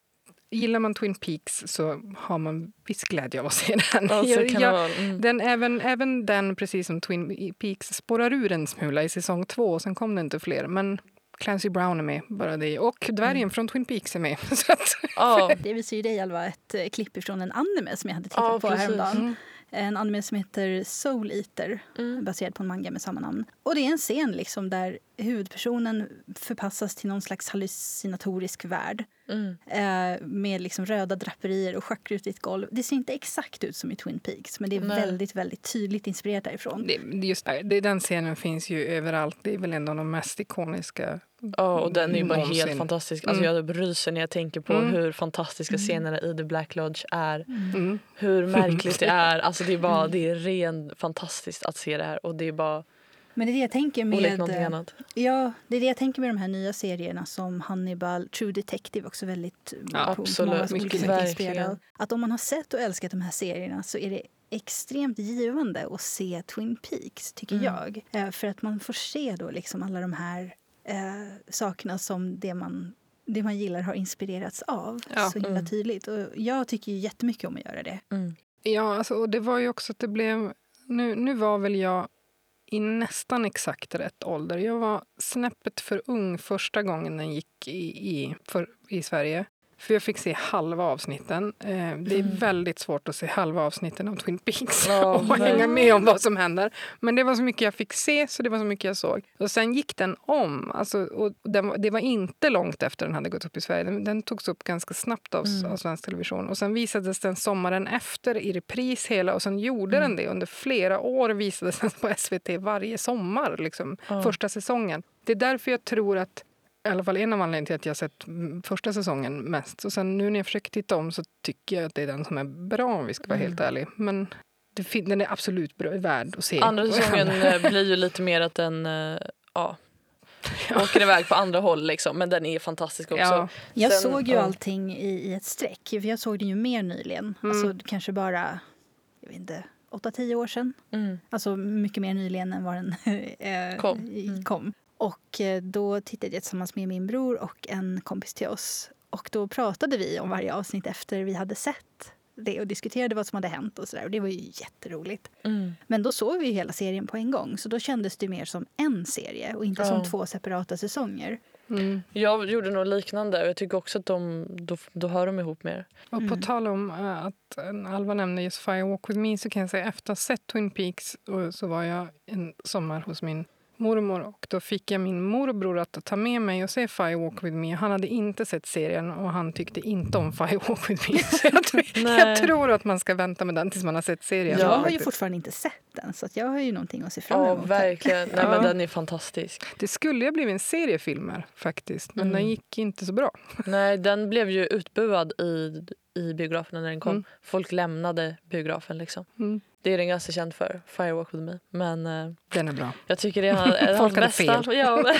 gillar man Twin Peaks så har man viss glädje av att se den. Alltså, Jag- kan jag- mm. den, även, även den, precis som Twin Peaks, spårar ur en smula i säsong två. och Sen kom det inte fler. Men Clancy Brown är med, bara det. Och dvärgen från Twin Peaks är med. Så att, Ja, Det visar ju dig Alva ett eh, klipp ifrån en anime som jag hade tittat Ja, på precis. häromdagen. Mm. En anime som heter Soul Eater, Mm. baserad på en manga med samma namn. Och det är en scen liksom där huvudpersonen förpassas till någon slags hallucinatorisk värld. mm. Eh, med liksom röda draperier och schackrutigt golv. Det ser inte exakt ut som i Twin Peaks men det är Nej. väldigt, väldigt tydligt inspirerat därifrån. det, just, det, den scenen finns ju överallt. Det är väl en av de mest ikoniska. ja, och den är ju bara Någonsin. helt fantastisk. Alltså, Mm. Jag ryser när jag tänker på Mm. hur fantastiska scenerna i The Black Lodge är. Mm. Hur märkligt det är. Alltså, det, är bara, det är rent fantastiskt att se det här. Och det är bara Men det är det jag tänker med... eh, annat. Ja, det är det jag tänker med de här nya serierna som Hannibal, True Detective också väldigt Ja, på, absolut. på Mycket. Verkligen. Att om man har sett och älskat de här serierna så är det extremt givande att se Twin Peaks, tycker Mm. jag. Eh, för att man får se då liksom alla de här eh, sakerna som det man, det man gillar har inspirerats av Ja, så himla mm. tydligt. Och jag tycker ju jättemycket om att göra det. Mm. Ja, alltså, och det var ju också att det blev... Nu, nu var väl jag i nästan exakt rätt ålder. Jag var snäppet för ung första gången den gick i, i, för, i Sverige. För jag fick se halva avsnitten. Eh, det är Mm. väldigt svårt att se halva avsnitten av Twin Peaks Ja, och hänga med om vad som händer. Men det var så mycket jag fick se, så det var så mycket jag såg. Och sen gick den om. Alltså, och den, det var inte långt efter den hade gått upp i Sverige. Den, den togs upp ganska snabbt av, Mm. av svensk television. Och sen visades den sommaren efter i repris hela. Och sen gjorde Mm. den det under flera år. Visades den på SVT varje sommar, liksom, Ja. första säsongen. Det är därför jag tror att i alla fall en av anledningarna till att jag har sett första säsongen mest. Och sen nu när jag försöker titta om så tycker jag att det är den som är bra om vi ska vara Mm. helt ärlig. Men det, den är absolut bra, värd att se. Andra säsongen eh, blir ju lite mer att den eh, ja, åker iväg på andra håll. Liksom. Men den är fantastisk också. Ja, Jag Sen- såg ju ja. allting i, i ett streck. För jag såg det ju mer nyligen. Mm. Alltså kanske bara, jag vet inte, 8-10 år sedan. Mm. Alltså mycket mer nyligen än vad den eh, Kom. i- Mm. kom. Och eh, då tittade jag tillsammans med min bror och en kompis till oss. Och då pratade vi om varje avsnitt efter vi hade sett det och diskuterade vad som hade hänt och sådär. Och det var ju jätteroligt. Mm. Men då såg vi ju hela serien på en gång. Så då kändes det mer som en serie och inte som Ja. två separata säsonger. mm. Jag gjorde nog liknande. och Jag tycker också att de, då, då hör de ihop mer. Och på Mm. tal om eh, att eh, Alva nämnde just Fire Walk With Me så kan jag säga efter att ha sett Twin Peaks och så var jag en sommar hos min mormor och då fick jag min morbror att ta med mig och se Fire Walk With Me. Han hade inte sett serien och han tyckte inte om Fire Walk With Me. Så jag, tror- jag tror att man ska vänta med den tills man har sett serien. Jag har ju fortfarande inte sett den så att jag har ju någonting att se fram Ja, emot. här. verkligen. Nej, Ja. men den är fantastisk. Det skulle ju ha blivit en serie filmer faktiskt, men Mm. den gick inte så bra. Nej, den blev ju utbuad i, i biograferna när den kom. Mm. Folk lämnade biografen. Liksom. Mm. Det är den ganska känd för, Firewalk with me. Men eh, Den är bra. jag tycker det är Folk hade bästa. fel. Ja.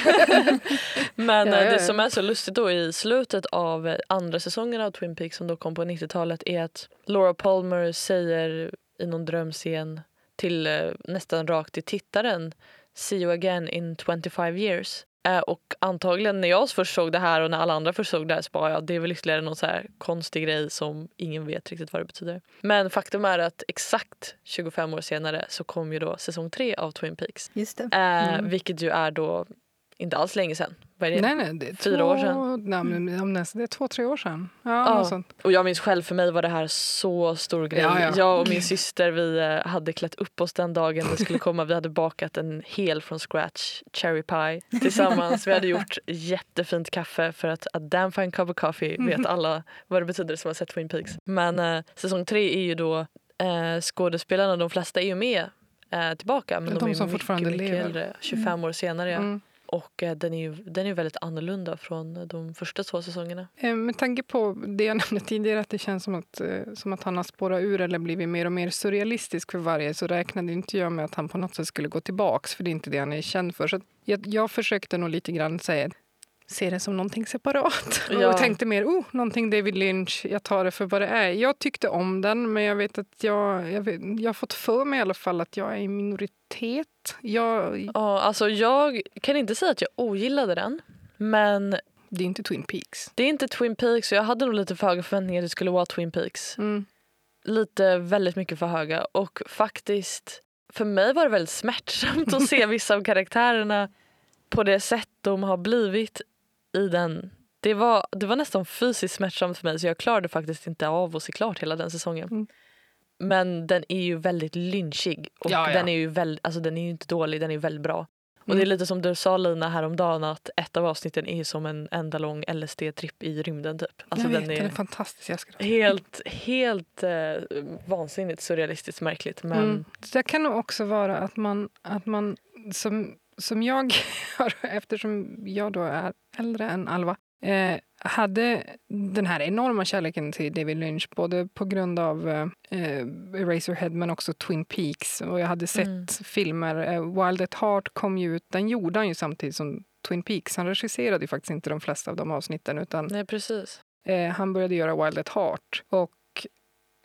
men Ja, eh, ja, det som är så lustigt då i slutet av eh, andra säsongen av Twin Peaks som då kom på 90-talet är att Laura Palmer säger i någon drömscen till nästan rakt till tittaren See you again in 25 years. Eh, och antagligen när jag först såg det här och när alla andra först såg det här så bara ja, det är väl ytterligare någon så här konstig grej som ingen vet riktigt vad det betyder. Men faktum är att exakt 25 år senare så kom ju då säsong tre av Twin Peaks. Just det. Eh, Mm. Vilket ju är då inte alls länge sedan. Det? Nej, nej, det är Fyra två, år sedan. Nej, men, nästan, det är två, tre år sedan. Ja, Ja. Och jag minns själv, för mig var det här så stor grej. Ja, ja. Jag och min syster vi eh, hade klätt upp oss den dagen det skulle komma. Vi hade bakat en hel från scratch cherry pie tillsammans. Vi hade gjort jättefint kaffe för att a damn fine cup of coffee vet alla vad det betyder som har sett Twin Peaks. Men eh, säsong tre är ju då eh, skådespelarna, de flesta är ju med eh, tillbaka. Men de, De är som mycket, fortfarande mycket lever. äldre. 25 år senare. Ja. Mm. Och eh, den är ju den är ju väldigt annorlunda från de första två säsongerna. Eh, med tanke på det jag nämnde tidigare, att det känns som att, eh, som att han har spårat ur eller blivit mer och mer surrealistisk för varje, så räknade inte jag med att han på något sätt skulle gå tillbaks, för det är inte det han är känd för. Så jag, jag försökte nog lite grann säga se det som någonting separat. Ja. Och tänkte mer, oh, någonting David Lynch, jag tar det för vad det är. Jag tyckte om den, men jag vet att jag, jag, vet, jag har fått för mig i alla fall att jag är i minoritet. Jag, Ja, alltså jag kan inte säga att jag ogillade den. Men det är inte Twin Peaks. det är inte Twin Peaks och jag hade nog lite för höga förväntningar att det skulle vara Twin Peaks. Mm. Lite väldigt mycket för höga. Och faktiskt, för mig var det väldigt smärtsamt att se vissa av karaktärerna på det sätt de har blivit i den. Det var, det var nästan fysiskt smärtsamt för mig så jag klarade faktiskt inte av att se klart hela den säsongen. Mm. Men den är ju väldigt lynchig och Ja, ja. den är ju väl, alltså den är ju inte dålig, den är väldigt bra. Och Mm. det är lite som du sa Lina häromdagen att ett av avsnitten är som en enda lång LSD-tripp i rymden typ. Alltså jag vet, den den är är fantastisk. Jag ska helt, helt eh, vansinnigt surrealistiskt märkligt. Men Mm. Det kan nog också vara att man, att man som, som jag, har, eftersom jag då är äldre än Alva, eh, hade den här enorma kärleken till David Lynch både på grund av eh, eh, Eraserhead men också Twin Peaks. Och jag hade sett Mm. filmer. Eh, Wild at Heart kom ju ut, den gjorde han ju samtidigt som Twin Peaks. Han regisserade ju faktiskt inte de flesta av de avsnitten utan nej precis. Eh, han började göra Wild at Heart. Och,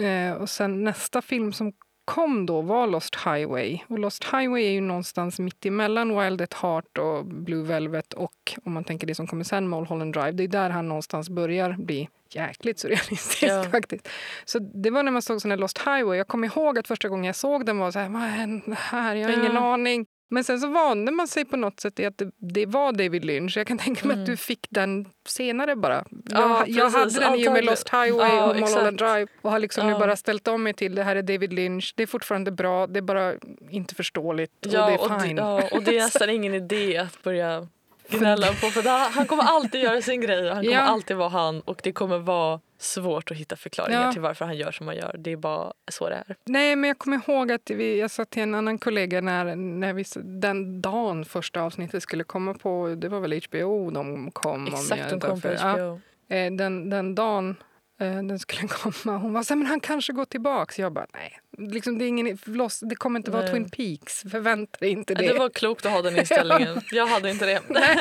eh, och sen nästa film som kom då var Lost Highway. Och Lost Highway är ju någonstans mitt emellan Wild at Heart och Blue Velvet och om man tänker det som kommer sen, Mulholland Drive. Det är där han någonstans börjar bli jäkligt surrealistisk Ja. faktiskt. Så det var när man såg sån här Lost Highway. Jag kommer ihåg att första gången jag såg den var så här, vad är det här? Jag har ingen Ja. aning. Men sen så vande man sig på något sätt i att det, det var David Lynch. Jag kan tänka mig Mm. att du fick den senare bara. Ja, jag, hade den ju med Antagligen. Lost Highway Ja, och Mulholland. Drive och har liksom nu Ja. bara ställt om mig till det här är David Lynch. Det är fortfarande bra, det är bara inte förståeligt och det Ja är och, fine. det, ja, och det är nästan ingen idé att börja gnälla på för han kommer alltid göra sin grej och han kommer Ja. alltid vara han och det kommer vara svårt att hitta förklaringar Ja. till varför han gör som han gör. Det är bara så det är. Nej, men jag kommer ihåg att vi, jag sa till en annan kollega när, när vi, den dagen första avsnittet skulle komma på, det var väl HBO de kom. om Exakt, jag de kom på fel. Ja. HBO. Eh, den, den dagen den skulle komma, hon var så här, men han kanske går tillbaks. Jag bara, nej. Liksom, det, är ingen, det kommer inte vara Nej. Twin Peaks. Förvänta dig inte det. Det var klokt att ha den inställningen. Jag hade inte det. Nej,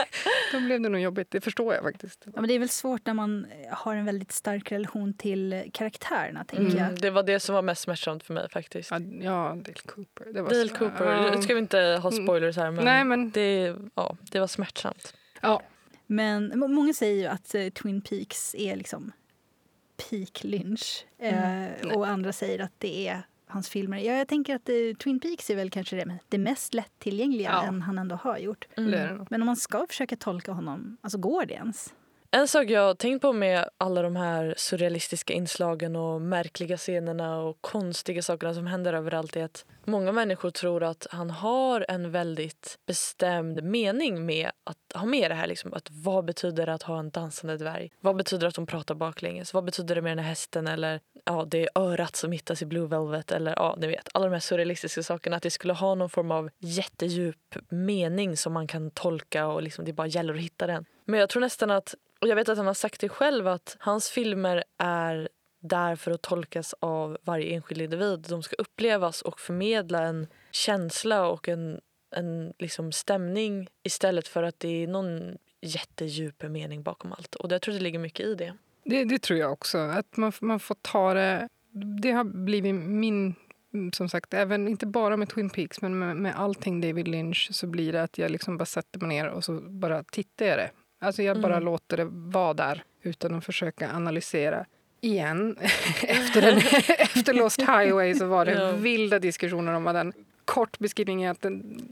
då blev det nog jobbigt. Det förstår jag faktiskt. Ja, men det är väl svårt när man har en väldigt stark relation till karaktärerna. tänker Mm, jag. det var det som var mest smärtsamt för mig faktiskt. Ja, ja Dale Cooper. Det var Dale så- Cooper. Nu ska vi inte ha spoilers här men, Nej, men det, ja, det var smärtsamt. ja. Men må- många säger ju att eh, Twin Peaks är liksom peak Lynch. Eh, och andra säger att det är hans filmer. Ja, jag tänker att eh, Twin Peaks är väl kanske det, det mest lättillgängliga Ja. än han ändå har gjort. Mm. Men om man ska försöka tolka honom, alltså går det ens? En sak jag har tänkt på med alla de här surrealistiska inslagen och märkliga scenerna och konstiga sakerna som händer överallt är att många människor tror att han har en väldigt bestämd mening med att ha med det här. Liksom, att vad betyder det att ha en dansande dvärg? Vad betyder det att de pratar baklänges? Vad betyder det med den här hästen? Eller ja, det är örat som hittas i Blue Velvet. Eller ja, ni vet, alla de här surrealistiska sakerna. Att det skulle ha någon form av jättedjup mening som man kan tolka och liksom, det bara gäller att hitta den. Men jag tror nästan att och jag vet att han har sagt det själv att hans filmer är där för att tolkas av varje enskild individ. De ska upplevas och förmedla en känsla och en, en liksom stämning istället för att det är någon jättedjup mening bakom allt. Och jag tror det ligger mycket i det. Det, det tror jag också. Att man, man får ta det... Det har blivit min som sagt, även inte bara med Twin Peaks, men med, med allting David Lynch så blir det att jag liksom bara sätter mig ner och så bara tittar jag det. Alltså jag bara Mm. låter det vara där utan att försöka analysera. Igen, efter, den, efter Lost Highway så var det Ja. vilda diskussioner om vad den kort beskrivning är att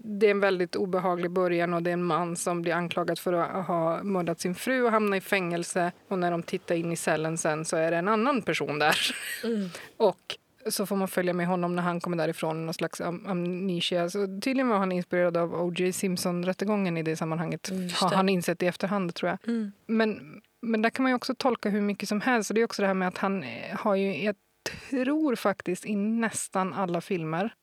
det är en väldigt obehaglig början och det är en man som blir anklagad för att ha mördat sin fru och hamna i fängelse. Och när de tittar in i cellen sen så är det en annan person där. Mm. Och så får man följa med honom när han kommer därifrån, någon slags am- amnesia. Så tydligen var han inspirerad av O.J. Simpson-rättegången i det sammanhanget. Mm, just har det. han insett i efterhand tror jag. Mm. Men, men där kan man också tolka hur mycket som helst. Och det är också det här med att han eh, har ju, jag tror faktiskt i nästan alla filmer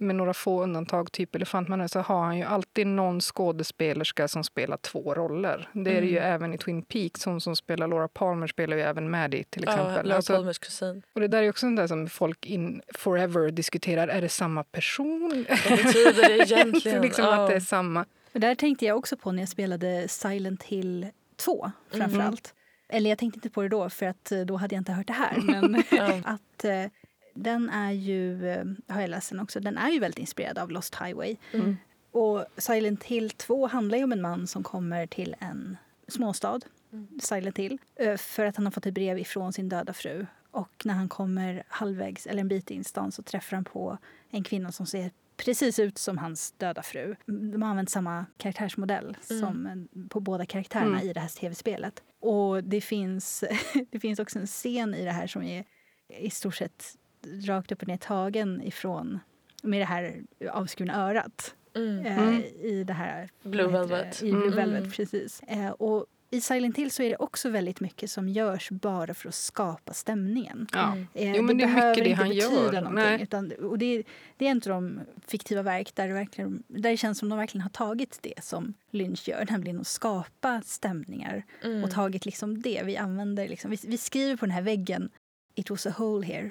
med några få undantag, typ Elefantmannen, så har han ju alltid någon skådespelerska som spelar två roller. Det är det ju Mm. även i Twin Peaks. Hon som spelar Laura Palmer spelar ju även Maddie till Ja, exempel. Laura Alltså, Palmers kusin. och det där är också sånt där som folk in forever diskuterar. Är det samma person? Vad betyder det egentligen? liksom Ja. att det är samma. Och där tänkte jag också på när jag spelade Silent Hill 2 framför allt. Eller jag tänkte inte på det då för att eh, då hade jag inte hört det här. Men Ja. att eh, den är ju, eh, har jag läst också, den är ju väldigt inspirerad av Lost Highway. Mm. Och Silent Hill 2 handlar ju om en man som kommer till en småstad, Silent Hill, eh, för att han har fått ett brev ifrån sin döda fru. Och när han kommer halvvägs, eller en bit in stan, så träffar han på en kvinna som ser precis ut som hans döda fru. De har använt samma karaktärsmodell Mm. som eh, på båda karaktärerna Mm. i det här tv-spelet. Och det finns, det finns också en scen i det här som är i stort sett rakt upp och ner tagen ifrån med det här avskurna örat Mm. eh, Mm. i det här Blue Velvet. Det? I Blue Mm. Velvet, precis. Eh, och i Silent Hill så är det också väldigt mycket som görs bara för att skapa stämningen. Ja. Mm. Eh, Jo, men det är behöver mycket det inte han betyda gör. någonting. Utan, och det, är- det är av de fiktiva verk där det, verkligen, där det känns som de verkligen har tagit det som Lynch gör, nämligen att skapa stämningar. Mm. Och tagit liksom det. Vi använder liksom, vi, vi skriver på den här väggen It was a hole here,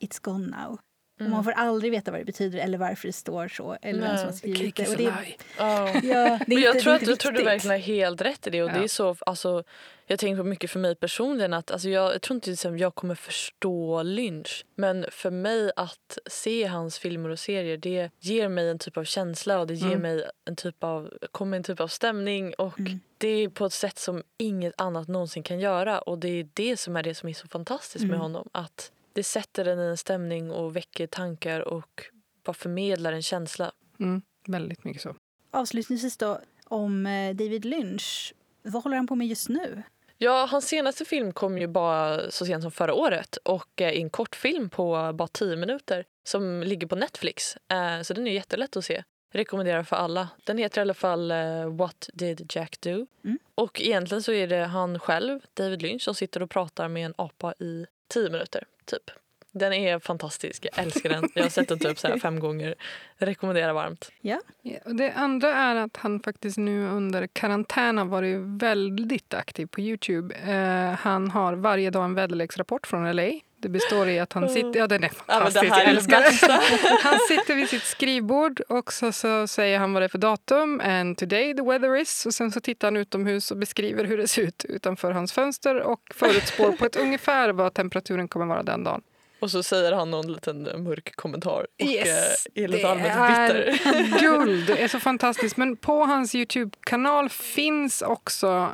it's gone now. Och Mm. man får aldrig veta vad det betyder eller varför det står så. Eller vem som har Nej, skrivit det. Och det, lie. Ja. ja, det är Men jag inte, tror det att, jag tror du verkligen har helt rätt i det. Och det Ja. är så, alltså, jag tänker på mycket för mig personligen att alltså, jag, jag tror inte liksom, jag kommer förstå Lynch. Men för mig att se hans filmer och serier det ger mig en typ av känsla och det ger Mm. mig en typ av, kommer en typ av stämning. Och Mm. Det är på ett sätt som inget annat någonsin kan göra. Och Det är det som är det som är så fantastiskt med Mm. honom. Att Det sätter en i en stämning och väcker tankar och bara förmedlar en känsla. Mm, väldigt mycket så. Avslutningsvis då, om eh, David Lynch. Vad håller han på med just nu? Ja, hans senaste film kom ju bara så sent som förra året och är en kortfilm på bara 10 minuter som ligger på Netflix. Eh, Så den är jättelätt att se. Rekommenderar för alla. Den heter i alla fall eh, What did Jack do? Mm. Och egentligen så är det han själv, David Lynch, som sitter och pratar med en apa i 10 minuter, typ. Den är fantastisk. Jag älskar den. Jag har sett den typ så här fem gånger. Rekommenderar varmt. Ja, och det andra är att han faktiskt nu under karantän har varit väldigt aktiv på Youtube. Eh, han har varje dag en väderleksrapport från LA. Det består i att han sitter... Ja, den är Ja, fantastisk. här jag är älskar den. Han sitter vid sitt skrivbord och så, så säger han vad det är för datum. And today the weather is. Och sen så tittar han utomhus och beskriver hur det ser ut utanför hans fönster och förutspår på ett ungefär vad temperaturen kommer vara den dagen. Och så säger han någon liten mörk kommentar och Yes, eh, är lite allmänt är bitter. guld. Det är så fantastiskt. Men på hans Youtube-kanal finns också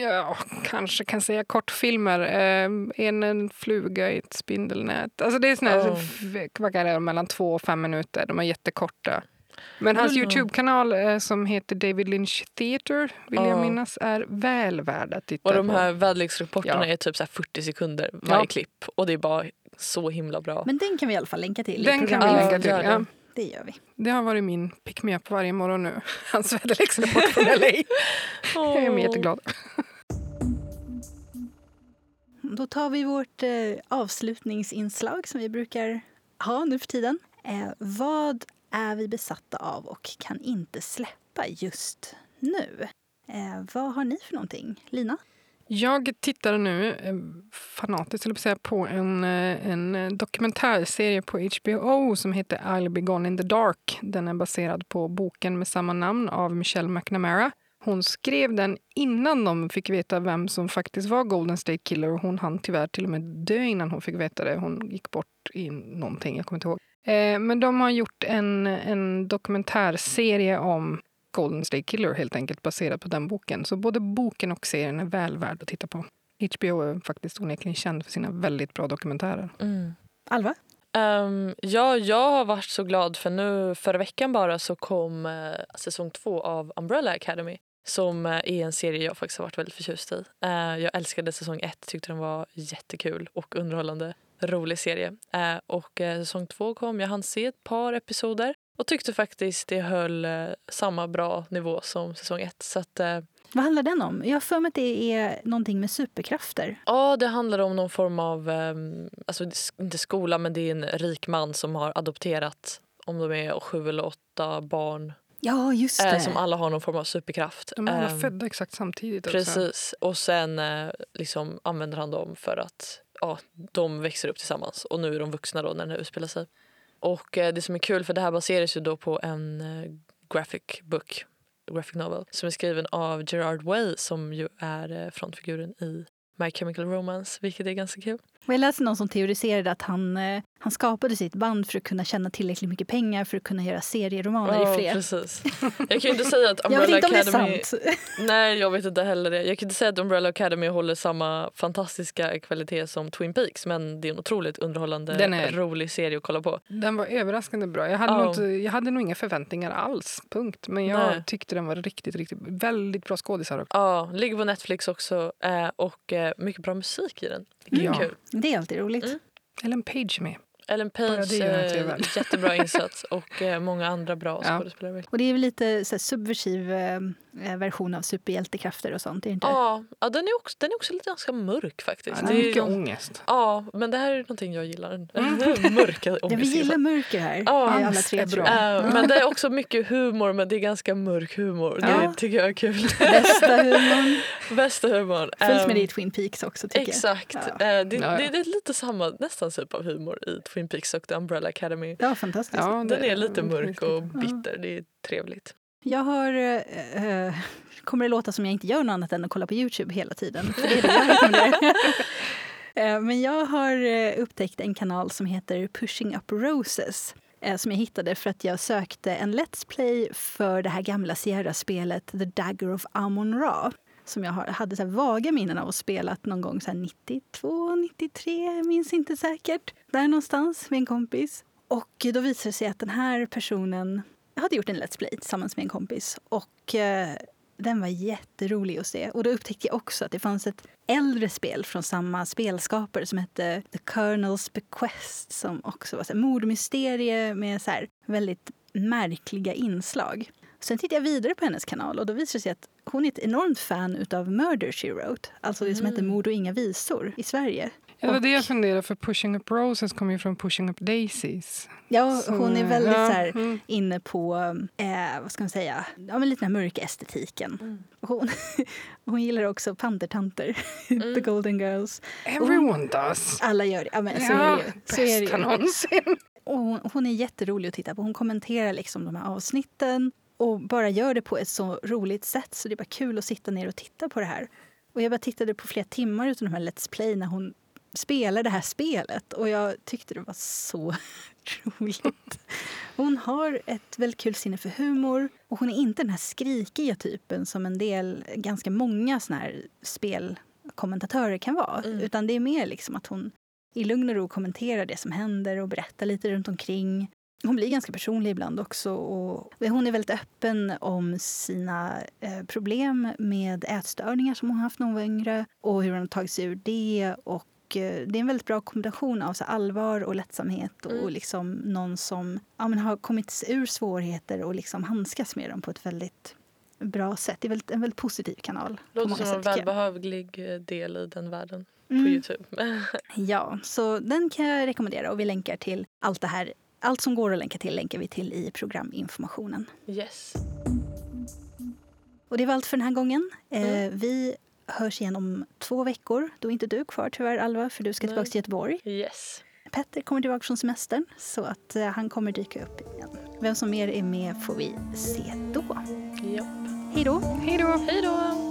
Ja, kanske kan säga kortfilmer. Eh, en, en fluga i ett spindelnät. Alltså det är såna här, Oh. vad kan det mellan två och fem minuter. De är jättekorta. Men hans Mm. Youtube-kanal eh, som heter David Lynch Theater, vill jag Ja. minnas, är väl värd att titta Och de på. här väderleksrapporterna Ja. är typ så här 40 sekunder varje Ja. klipp. Och det är bara så himla bra. Men den kan vi i alla fall länka till. Den kan vi lägga till. Ja. Det gör vi. Det har varit min pick me up varje morgon nu. Hans väderleksrapport från LA. Jag är jätteglad. Då tar vi vårt eh, avslutningsinslag som vi brukar ha nu för tiden. Eh, vad är vi besatta av och kan inte släppa just nu? Eh, vad har ni för någonting? Lina? Jag tittar nu eh, fanatiskt jag på, att säga, på en, eh, en dokumentärserie på HBO som heter I'll be gone in the dark. Den är baserad på boken med samma namn av Michelle McNamara. Hon skrev den innan de fick veta vem som faktiskt var Golden State Killer. Och hon hann tyvärr till och med dö innan hon fick veta det. Hon gick bort i någonting, jag kommer inte ihåg. Eh, men de har gjort en, en dokumentärserie om Golden State Killer helt enkelt baserad på den boken. Så både boken och serien är väl värd att titta på. HBO är faktiskt onekligen känd för sina väldigt bra dokumentärer. Mm. Alva? Um, ja, jag har varit så glad för nu förra veckan bara så kom uh, säsong två av Umbrella Academy som är en serie jag faktiskt har varit väldigt förtjust i. Uh, jag älskade säsong ett, tyckte den var jättekul och underhållande. Rolig serie. och säsong två kom, jag hann se ett par episoder och tyckte faktiskt det höll samma bra nivå som säsong ett. Så att, vad handlar den om? Jag har för mig att det är någonting med superkrafter. Ja, det handlar om någon form av, um, alltså inte skola, men det är en rik man som har adopterat, om de är sju eller åtta barn. Ja, just det. som alla har någon form av superkraft. De är alla födda exakt samtidigt. Också. Precis. Och sen uh, liksom använder han dem för att ja, de växer upp tillsammans. Och nu är de vuxna då när den utspelar sig. Och uh, det som är kul, för det här baseras ju då på en graphic book graphic novel som är skriven av Gerard Way som ju är eh, frontfiguren i My Chemical Romance, vilket är ganska kul. Jag läste någon som teoriserade att han, eh, han skapade sitt band för att kunna tjäna tillräckligt mycket pengar för att kunna göra serieromaner oh, i fler. Precis. Jag kan ju inte säga att Umbrella jag vet inte Academy... Om det är sant. Nej, jag vet inte heller det. Jag kan inte säga att Umbrella Academy håller samma fantastiska kvalitet som Twin Peaks men det är en otroligt underhållande, är... rolig serie att kolla på. Den var överraskande bra. Jag hade, oh. nog, inte, jag hade nog inga förväntningar alls, punkt. Men jag Nej. tyckte den var riktigt, riktigt väldigt bra skådisar. Ja, ligger på Netflix också eh, och eh, mycket bra musik i den. Det är ja. kul. Det är alltid roligt. Mm. Ellen Page med. Ellen Page, eh, jättebra insats och eh, många andra bra ja. skådespelare. Och det är väl lite så här, subversiv eh, Eh, version av superhjältekrafter och sånt. Är inte? Ja, ja den, är också, den är också lite ganska mörk faktiskt. Ja, det är mycket ångest. Ja, men det här är någonting jag gillar. Mm. Mörka Ja, vi gillar mörker här. Ja, alla tre bra. Äh, men det är också mycket humor, men det är ganska mörk humor. Ja. Det tycker jag är kul. Bästa humorn. Bästa humorn. Följs med det i Twin Peaks också tycker Exakt. jag. Ja. Äh, det, det, det, är lite samma nästan typ av humor i Twin Peaks och The Umbrella Academy. Ja, fantastiskt. Ja, den är lite mörk och bitter. Det är trevligt. Jag har... Äh, kommer det låta som jag inte gör något annat än att kolla på Youtube hela tiden. För det är det jag äh, Men jag har upptäckt en kanal som heter Pushing Up Roses som jag hittade för att jag sökte en Let's Play för det här gamla Sierra-spelet The Dagger of Amon-Ra som jag hade så vaga minnen av att spelat någon gång så 92, 93, jag minns inte säkert. Där någonstans med en kompis. Och då visade det sig att den här personen jag hade gjort en Let's Play tillsammans med en kompis. Och eh, Den var jätterolig att se. Och Då upptäckte jag också att det fanns ett äldre spel från samma spelskapare som hette The Colonel's Bequest som också var ett mordmysterie med så här, väldigt märkliga inslag. Sen tittade jag vidare på hennes kanal och då visade det sig att hon är ett enormt fan av Murder She Wrote. Alltså det som mm. heter Mord och inga visor i Sverige. Ja, det var det jag funderade för Pushing Up Roses kommer ju från Pushing Up Daisies. Ja, så, hon är väldigt ja, så här, mm. inne på, eh, vad ska man säga, ja, men lite den här mörka estetiken. Mm. Hon, hon gillar också pantertanter, mm. The Golden Girls. Everyone hon, does. Alla gör det. Ja, men så ja, är det ju. Så är det ju. någonsin. Och hon, hon är jätterolig att titta på. Hon kommenterar liksom de här avsnitten och bara gör det på ett så roligt sätt så det är bara kul att sitta ner och titta på det här. Och jag bara tittade på flera timmar av de här Let's Play när hon spelar det här spelet och jag tyckte det var så roligt. Hon har ett väldigt kul sinne för humor och hon är inte den här skrikiga typen som en del, ganska många såna här spelkommentatörer kan vara. Mm. Utan det är mer liksom att hon i lugn och ro kommenterar det som händer och berättar lite runt omkring. Hon blir ganska personlig ibland också. Och hon är väldigt öppen om sina eh, problem med ätstörningar som hon haft när hon var yngre och hur hon har tagit sig ur det och Eh, det är en väldigt bra kombination av så allvar och lättsamhet och mm. liksom någon som ja, men har kommit ur svårigheter och liksom handskas med dem på ett väldigt bra sätt. Det är väldigt, en väldigt positiv kanal. Det låter som en välbehövlig eh, del i den världen på mm. Youtube. ja, så den kan jag rekommendera och vi länkar till allt det här. Allt som går att länka till länkar vi till i programinformationen. Yes. Och det var allt för den här gången. Eh, mm. vi hörs igen om två veckor. Då är inte du kvar tyvärr, Alva, för du ska tillbaka till Göteborg. Yes. Petter kommer tillbaka från semestern, så att uh, han kommer dyka upp igen. Vem som mer är med får vi se då. Ja. Hej då! Hej då! Hej då!